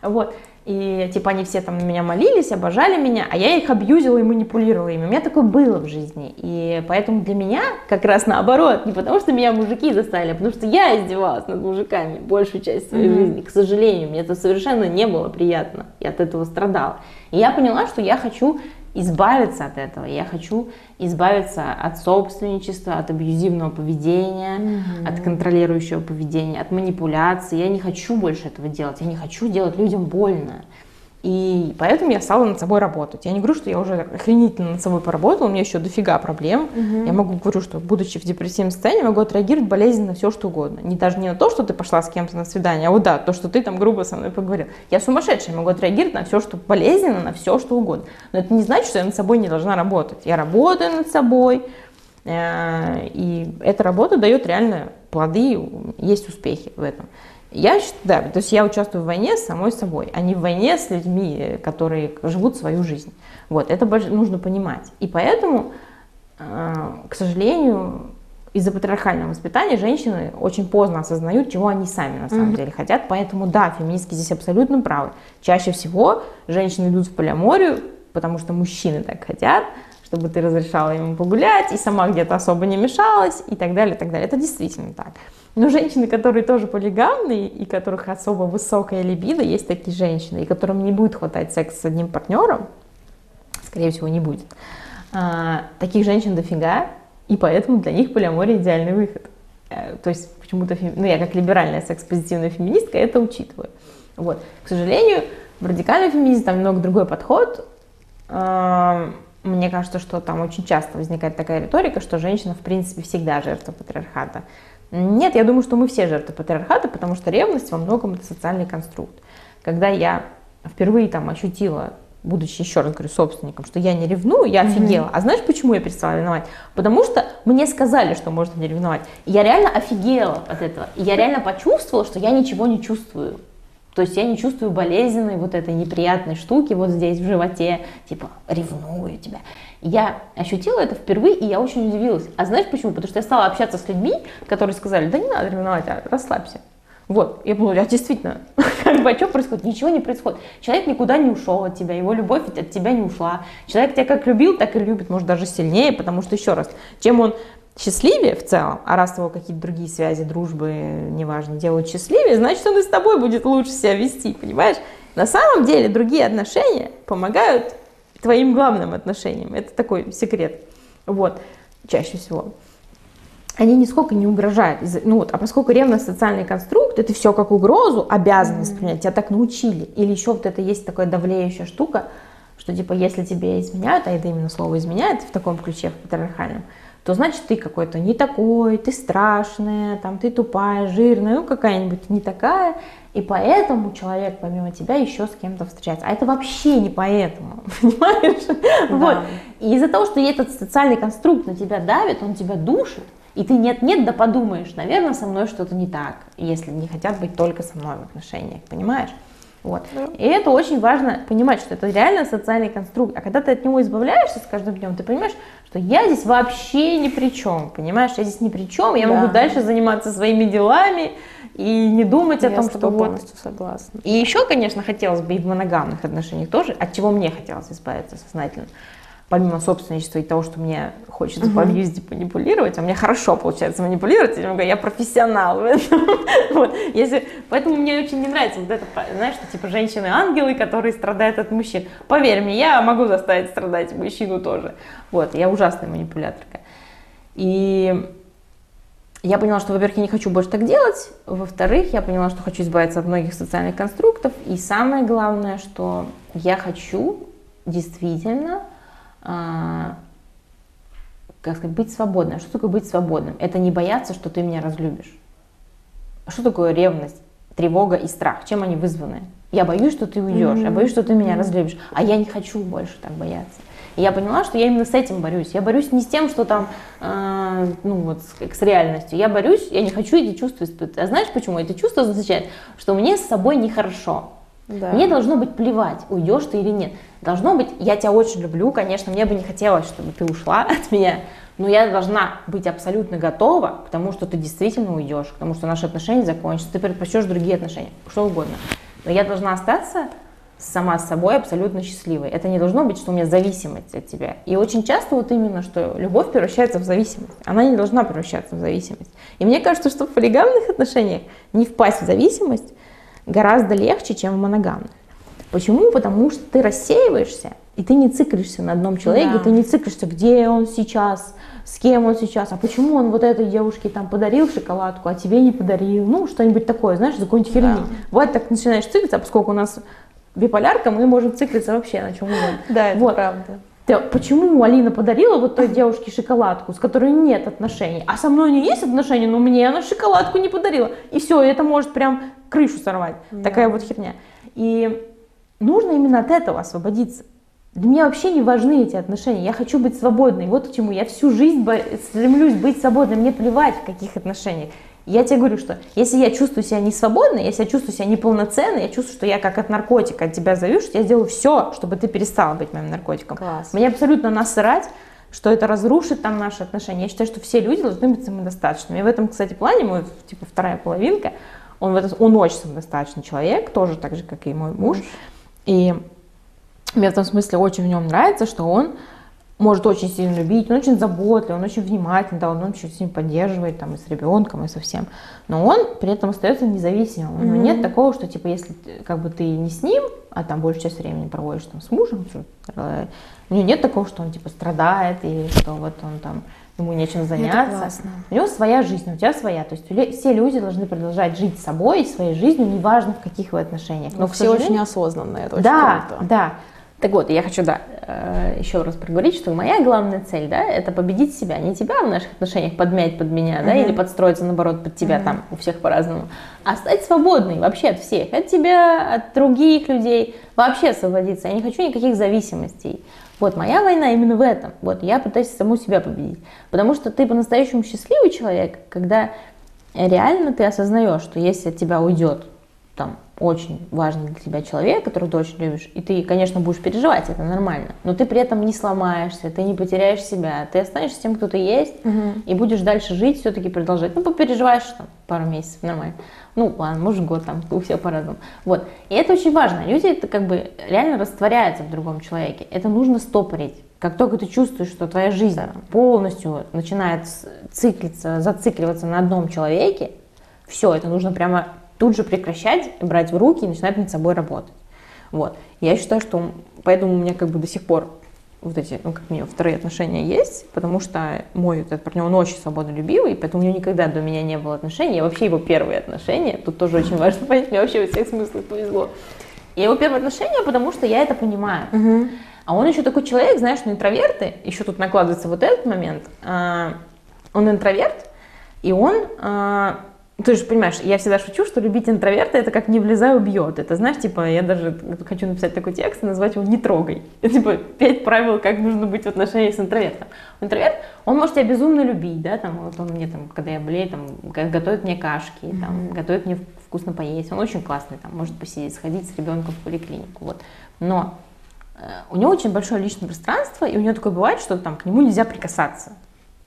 Вот. И типа они все там на меня молились, обожали меня, а я их абьюзила и манипулировала ими. У меня такое было в жизни. И поэтому для меня как раз наоборот, не потому что меня мужики заставили, а потому что я издевалась над мужиками большую часть своей жизни. К сожалению, мне это совершенно не было приятно. Я от этого страдала. И я поняла, что я хочу избавиться от этого. Я хочу избавиться от собственничества, от абьюзивного поведения, от контролирующего поведения, от манипуляции. Я не хочу больше этого делать. Я не хочу делать людям больно. И поэтому я стала над собой работать. Я не говорю, что я уже охренительно над собой поработала, у меня еще дофига проблем. Я могу говорю, что будучи в депрессивном состоянии, могу отреагировать болезненно на все, что угодно. Не даже не на то, что ты пошла с кем-то на свидание, а вот да, то, что ты там грубо со мной поговорил. Я сумасшедшая, могу отреагировать на все, что болезненно, на все, что угодно. Но это не значит, что я над собой не должна работать. Я работаю над собой, э, и эта работа дает реально плоды, есть успехи в этом. Я считаю, да, то есть я участвую в войне с самой собой, а не в войне с людьми, которые живут свою жизнь. Вот, это нужно понимать. И поэтому, э, к сожалению, из-за патриархального воспитания женщины очень поздно осознают, чего они сами на самом Мгм. деле хотят. Поэтому да, феминистки здесь абсолютно правы. Чаще всего женщины идут в полиаморию, потому что мужчины так хотят, чтобы ты разрешала ему погулять, и сама где-то особо не мешалась, и так далее, и так далее. Это действительно так. Но женщины, которые тоже полигамные, и которых особо высокая либидо, есть такие женщины, и которым не будет хватать секса с одним партнером, скорее всего, не будет. А, таких женщин дофига, и поэтому для них полиамория идеальный выход. Э, То есть почему-то, фем- ну я как либеральная секс-позитивная феминистка это учитываю. Вот. К сожалению, в радикальном феминизме там немного другой подход. А, Мне кажется, что там очень часто возникает такая риторика, что женщина, в принципе, всегда жертва патриархата. Нет, я думаю, что мы все жертвы патриархата, потому что ревность во многом это социальный конструкт. Когда я впервые там ощутила, будучи еще раз говорю собственником, что я не ревную, я офигела. А знаешь, почему я перестала ревновать? Потому что мне сказали, что можно не ревновать. И я реально офигела от этого. И я реально почувствовала, что я ничего не чувствую. То есть я не чувствую болезненной вот этой неприятной штуки вот здесь в животе, типа ревную тебя. Я ощутила это впервые, и я очень удивилась. А знаешь почему? Потому что я стала общаться с людьми, которые сказали, да не надо ревновать, а расслабься. Вот, я подумала, а действительно, как бы, а что происходит? Ничего не происходит. Человек никуда не ушел от тебя, его любовь от тебя не ушла. Человек тебя как любил, так и любит, может, даже сильнее, потому что, еще раз, чем он счастливее в целом, а раз его какие-то другие связи, дружбы, неважно, делают счастливее, значит, он и с тобой будет лучше себя вести, понимаешь? На самом деле другие отношения помогают твоим главным отношениям. Это такой секрет. Вот, чаще всего они нисколько не угрожают. Ну вот, а поскольку ревность социальный конструкт, это все как угрозу, обязанность принять, тебя так научили. Или еще вот это есть такая давлеющая штука, что типа если тебе изменяют, а это именно слово изменяет в таком ключе, в патриархальном, то значит ты какой-то не такой, ты страшная, там ты тупая, жирная, ну какая-нибудь не такая, и поэтому человек помимо тебя еще с кем-то встречается. А это вообще не поэтому, понимаешь? Вот. И из-за того, что этот социальный конструкт на тебя давит, он тебя душит, и ты нет-нет, да подумаешь, наверное, со мной что-то не так, если не хотят быть только со мной в отношениях, понимаешь? Вот. И это очень важно понимать, что это реально социальный конструкт. А когда ты от него избавляешься с каждым днем, ты понимаешь, что я здесь вообще ни при чем, понимаешь? Я здесь ни при чем, я Да. могу дальше заниматься своими делами и не думать о Я том, с что тобой вот полностью согласна. и еще, конечно, хотелось бы и в моногамных отношениях тоже, от чего мне хотелось избавиться сознательно. Помимо собственничества и того, что мне хочется пообъездить, манипулировать, а мне хорошо получается манипулировать, я, я профессионал в этом. Вот. Если, поэтому мне очень не нравится вот это, знаешь, что типа женщины-ангелы, которые страдают от мужчин. Поверь мне, я могу заставить страдать мужчину тоже. Вот, я ужасная манипуляторка. И я поняла, что, во-первых, я не хочу больше так делать, во-вторых, я поняла, что хочу избавиться от многих социальных конструктов, и самое главное, что я хочу действительно, как сказать, быть свободной. А Что такое быть свободным? Это не бояться, что ты меня разлюбишь. А Что такое ревность, тревога и страх? Чем они вызваны? Я боюсь, что ты уйдешь, я боюсь, что ты меня разлюбишь, а я не хочу больше так бояться. И я поняла, что я именно с этим борюсь. Я борюсь не с тем, что там, э, ну вот, с, как с реальностью. Я борюсь, я не хочу эти чувства испытывать. А знаешь почему? Это чувство означает, что мне с собой нехорошо. Да. Мне должно быть плевать, уйдешь ты или нет. Должно быть, я тебя очень люблю, конечно, мне бы не хотелось, чтобы ты ушла от меня, но я должна быть абсолютно готова к тому, что ты действительно уйдешь, к тому, что наши отношения закончатся, ты предпочтешь другие отношения, что угодно. Но я должна остаться сама с собой абсолютно счастливой. Это не должно быть, что у меня зависимость от тебя. И очень часто вот именно, что любовь превращается в зависимость. Она не должна превращаться в зависимость. И мне кажется, что в полигамных отношениях не впасть в зависимость гораздо легче, чем в моногамных. Почему? Потому что ты рассеиваешься, и ты не циклишься на одном человеке, Да. ты не циклишься, где он сейчас, с кем он сейчас, а почему он вот этой девушке там подарил шоколадку, а тебе не подарил, ну, что-нибудь такое, знаешь, за какой-нибудь херни. Да. Вот так начинаешь циклиться, а поскольку у нас биполярка, мы можем циклиться вообще на чем угодно. Да, это Вот. правда. Да, почему Алина подарила вот той девушке шоколадку, с которой нет отношений, а со мной не есть отношения, но мне она шоколадку не подарила. И все, это может прям крышу сорвать. Такая вот херня. И нужно именно от этого освободиться. Для меня вообще не важны эти отношения. Я хочу быть свободной. Вот к чему. Я всю жизнь бо- стремлюсь быть свободной. Мне плевать, в каких отношениях. Я тебе говорю, что если я чувствую себя не свободной, если я чувствую себя неполноценной, я чувствую, что я как от наркотика от тебя завишу, я сделаю все, чтобы ты перестала быть моим наркотиком. Класс. Мне абсолютно насрать что это разрушит там наши отношения. Я считаю, что все люди должны быть самодостаточными. И в этом, кстати, плане мой, типа, вторая половинка, он, он очень самодостаточный человек, тоже так же, как и мой муж. И мне в этом смысле очень в нем нравится, что он может очень сильно любить, он очень заботливый, он очень внимательный, да, он очень сильно поддерживает там и с ребенком, и со всем. Но он при этом остается независимым. У него mm-hmm. нет такого, что типа если как бы ты не с ним, а там большую часть времени проводишь там с мужем, э, у него нет такого, что он типа страдает или что вот он там ему нечем заняться. У него своя жизнь, у тебя своя. То есть все люди должны продолжать жить собой, своей жизнью, неважно в каких вы отношениях. Но, Но все очень осознанно, это очень да, круто. Да, так вот, я хочу, да, э, еще раз проговорить, что моя главная цель, да, это победить себя, не тебя в наших отношениях подмять под меня, да, или подстроиться, наоборот, под тебя, там, у всех по-разному, а стать свободной вообще от всех, от тебя, от других людей, вообще освободиться. Я не хочу никаких зависимостей. Вот моя война именно в этом. Вот я пытаюсь саму себя победить. Потому что ты по-настоящему счастливый человек, когда реально ты осознаешь, что если от тебя уйдет там очень важный для тебя человек, которого ты очень любишь, и ты, конечно, будешь переживать, это нормально, но ты при этом не сломаешься, ты не потеряешь себя, ты останешься тем, кто ты есть, угу. и будешь дальше жить, все-таки продолжать. Ну, попереживаешь там пару месяцев, нормально. Ну, ладно, может, год там, у всех по-разному. Вот. И это очень важно. Люди это как бы реально растворяются в другом человеке. Это нужно стопорить. Как только ты чувствуешь, что твоя жизнь полностью начинает циклиться, зацикливаться на одном человеке, все, это нужно прямо тут же прекращать, брать в руки и начинать над собой работать. Вот. Я считаю, что поэтому у меня как бы до сих пор вот эти, ну, как минимум, вторые отношения есть, потому что мой этот партнер, он очень свободолюбивый, поэтому у него никогда до меня не было отношений, и вообще его первые отношения, тут тоже очень важно понять, мне вообще во всех смыслах повезло. И его первые отношения, потому что я это понимаю. Угу. А он еще такой человек, знаешь, ну, интроверты, еще тут накладывается вот этот момент, а, он интроверт, и он а, ты же понимаешь, я всегда шучу, что любить интроверта это как не влезай, убьет. Это знаешь, типа, я даже хочу написать такой текст и назвать его «Не трогай». Это, типа, пять правил, как нужно быть в отношениях с интровертом. Интроверт, он может тебя безумно любить, да, там, вот он мне там, когда я болею, там, готовит мне кашки, mm-hmm. там, готовит мне вкусно поесть, он очень классный, там, может посидеть, сходить с ребенком в поликлинику, вот. Но э, у него очень большое личное пространство, и у него такое бывает, что там к нему нельзя прикасаться.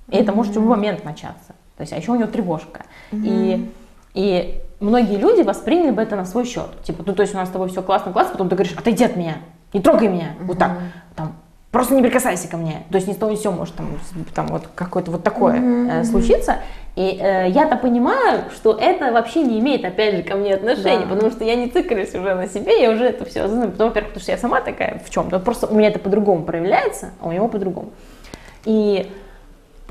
И mm-hmm. это может в любой момент начаться. То есть, а еще у него тревожка. Mm-hmm. И, и многие люди восприняли бы это на свой счет. Типа, ну, то есть у нас с тобой все классно, классно, потом ты говоришь, отойди от меня, не трогай меня, mm-hmm. вот так, там, просто не прикасайся ко мне. То есть ни с того ни с сего может там, там вот какое-то вот такое mm-hmm. э, случиться. И э, я-то понимаю, что это вообще не имеет, опять же, ко мне отношения, да. потому что я не циклюсь уже на себе, я уже это все знаю. Ну, во-первых, потому что я сама такая в чем-то, просто у меня это по-другому проявляется, а у него по-другому. И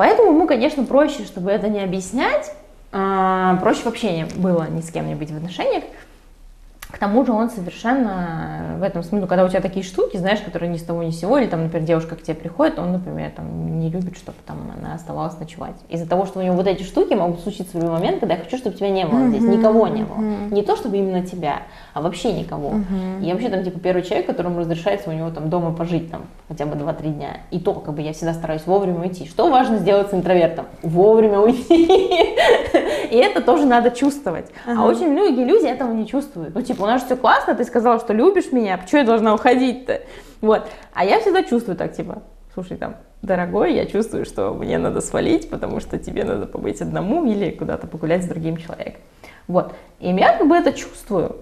Поэтому ему, конечно, проще, чтобы это не объяснять, а, проще вообще не было ни с кем не быть в отношениях. К тому же он совершенно в этом смысле, ну, когда у тебя такие штуки, знаешь, которые ни с того ни с сего, или там, например, девушка к тебе приходит, он, например, там не любит, чтобы там она оставалась ночевать. Из-за того, что у него вот эти штуки могут случиться в любой момент, когда я хочу, чтобы тебя не было здесь, никого не было. Не то, чтобы именно тебя, а вообще никого. И я вообще там, типа, первый человек, которому разрешается у него там дома пожить там хотя бы 2-3 дня. И то, как бы я всегда стараюсь вовремя уйти. Что важно сделать с интровертом? Вовремя уйти. И это тоже надо чувствовать. А очень многие люди этого не чувствуют. Ну, типа, у нас все классно, ты сказала, что любишь меня, почему я должна уходить-то? Вот. А я всегда чувствую так, типа, слушай, там, дорогой, я чувствую, что мне надо свалить, потому что тебе надо побыть одному или куда-то погулять с другим человеком. Вот. И я как бы это чувствую,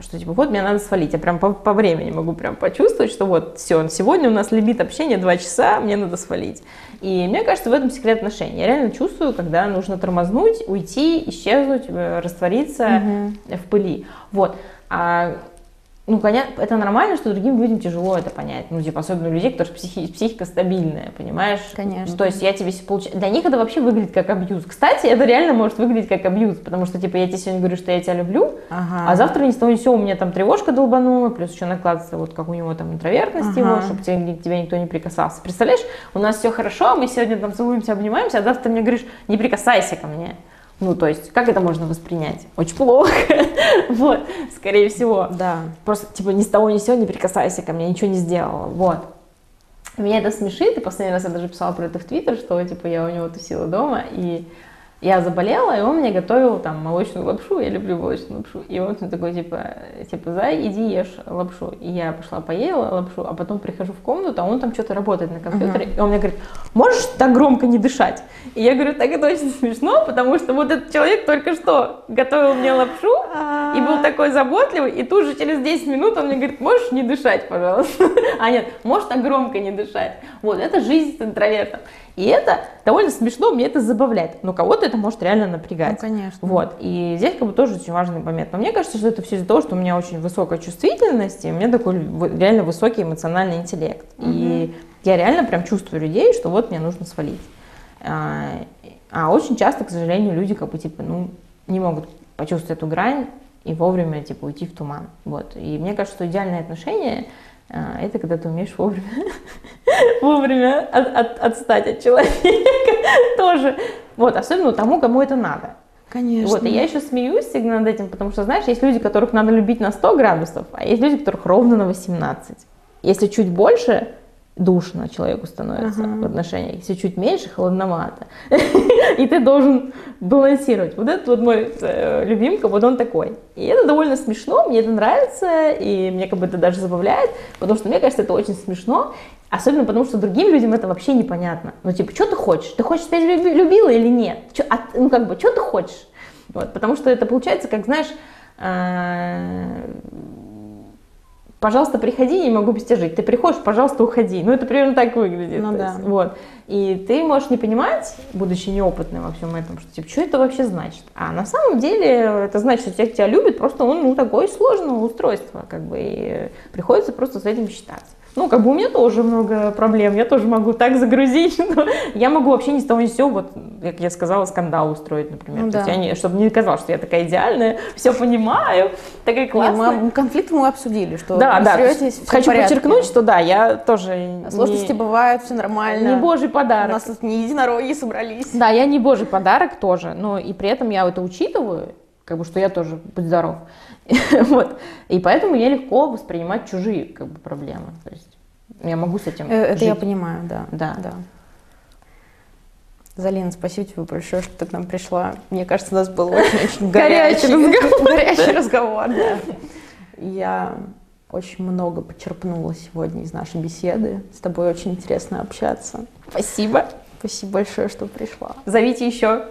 что типа вот мне надо свалить. Я прям по, по времени могу прям почувствовать, что вот все, сегодня у нас лимит общения 2 часа, мне надо свалить. И мне кажется, в этом секрет отношений. Я реально чувствую, когда нужно тормознуть, уйти, исчезнуть, э, раствориться угу. в пыли. Вот. А ну, понятно, это нормально, что другим людям тяжело это понять. Ну, типа, особенно у людей, которые психи, психика стабильная, понимаешь? Конечно. То есть я тебе получаю... Для них это вообще выглядит как абьюз. Кстати, это реально может выглядеть как абьюз, потому что, типа, я тебе сегодня говорю, что я тебя люблю, ага. а завтра ни с того ни сего у меня там тревожка долбанула, плюс еще накладывается вот как у него там интровертность ага. его, чтобы тебе, к тебе никто не прикасался. Представляешь, у нас все хорошо, мы сегодня там целуемся, обнимаемся, а завтра ты мне говоришь, не прикасайся ко мне. Ну, то есть, как это можно воспринять? Очень плохо. вот, скорее всего. Да. Просто, типа, ни с того ни с сего не прикасайся ко мне, ничего не сделала. Вот. Меня это смешит, и последний раз я даже писала про это в Твиттер, что, типа, я у него тусила дома, и я заболела, и он мне готовил там молочную лапшу, я люблю молочную лапшу. И он такой, типа, типа, зай, иди ешь лапшу. И я пошла поела лапшу, а потом прихожу в комнату, а он там что-то работает на компьютере. И он мне говорит, можешь так громко не дышать? И я говорю, так это очень смешно, потому что вот этот человек только что готовил мне лапшу и был такой заботливый, и тут же через 10 минут он мне говорит, можешь не дышать, пожалуйста? А нет, можешь так громко не дышать? Вот, это жизнь с интровертом. И это довольно смешно, мне это забавляет. Но кого-то это может реально напрягать. Ну, конечно. Вот. И здесь как бы тоже очень важный момент. Но мне кажется, что это все из-за того, что у меня очень высокая чувствительность, и у меня такой реально высокий эмоциональный интеллект. И я реально прям чувствую людей, что вот мне нужно свалить. А, а очень часто, к сожалению, люди как бы типа, ну, не могут почувствовать эту грань и вовремя типа уйти в туман. Вот. И мне кажется, что идеальные отношения а, это когда ты умеешь вовремя, вовремя от- от- отстать от человека тоже. Вот, особенно тому, кому это надо. Конечно. Вот, и я еще смеюсь всегда над этим, потому что, знаешь, есть люди, которых надо любить на 100 градусов, а есть люди, которых ровно на 18. Если чуть больше, душно человеку становится Ага. в отношениях, если чуть меньше, холодновато. И ты должен балансировать. Вот этот вот мой э, любимка, вот он такой. И это довольно смешно, мне это нравится, и мне как бы это даже забавляет, потому что мне кажется, это очень смешно, особенно потому что другим людям это вообще непонятно. Ну, типа, что ты хочешь? Ты хочешь, чтобы я тебя любила или нет? Чё- а ну, как бы, что ты хочешь? Вот, потому что это получается, как, знаешь, э, пожалуйста, приходи, не могу без тебя жить. Ты приходишь, пожалуйста, уходи. Ну, это примерно так выглядит. Ну да. есть, вот. И ты можешь не понимать, будучи неопытным во всем этом, что типа, что это вообще значит. А на самом деле это значит, что тех тебя любит, просто он ну, такое сложное устройство, как бы, и приходится просто с этим считаться. Ну, как бы у меня тоже много проблем, я тоже могу так загрузить, что я могу вообще ни с того ни с сего, вот, как я сказала, скандал устроить, например. Ну То есть я не- чтобы не казалось, что я такая идеальная, все понимаю, такая Нет, классная. мы, конфликт мы обсудили, что Да, да. срётесь, всё в Хочу порядке. подчеркнуть, что да, я тоже Сложности не, бывают, все нормально. не божий У подарок. нас тут не единороги собрались. Да, я не божий подарок тоже, но и при этом я это учитываю, как бы, что я тоже будь здоров. вот. И поэтому мне легко воспринимать чужие как бы, проблемы. То есть я могу с этим Э, Это жить. я понимаю, да. Да. да. Залина, спасибо тебе большое, что ты к нам пришла. Мне кажется, у нас был очень-очень Горячий горячий разговор. да. Я очень много почерпнула сегодня из нашей беседы. С тобой очень интересно общаться. Спасибо. Спасибо большое, что пришла. Зовите еще.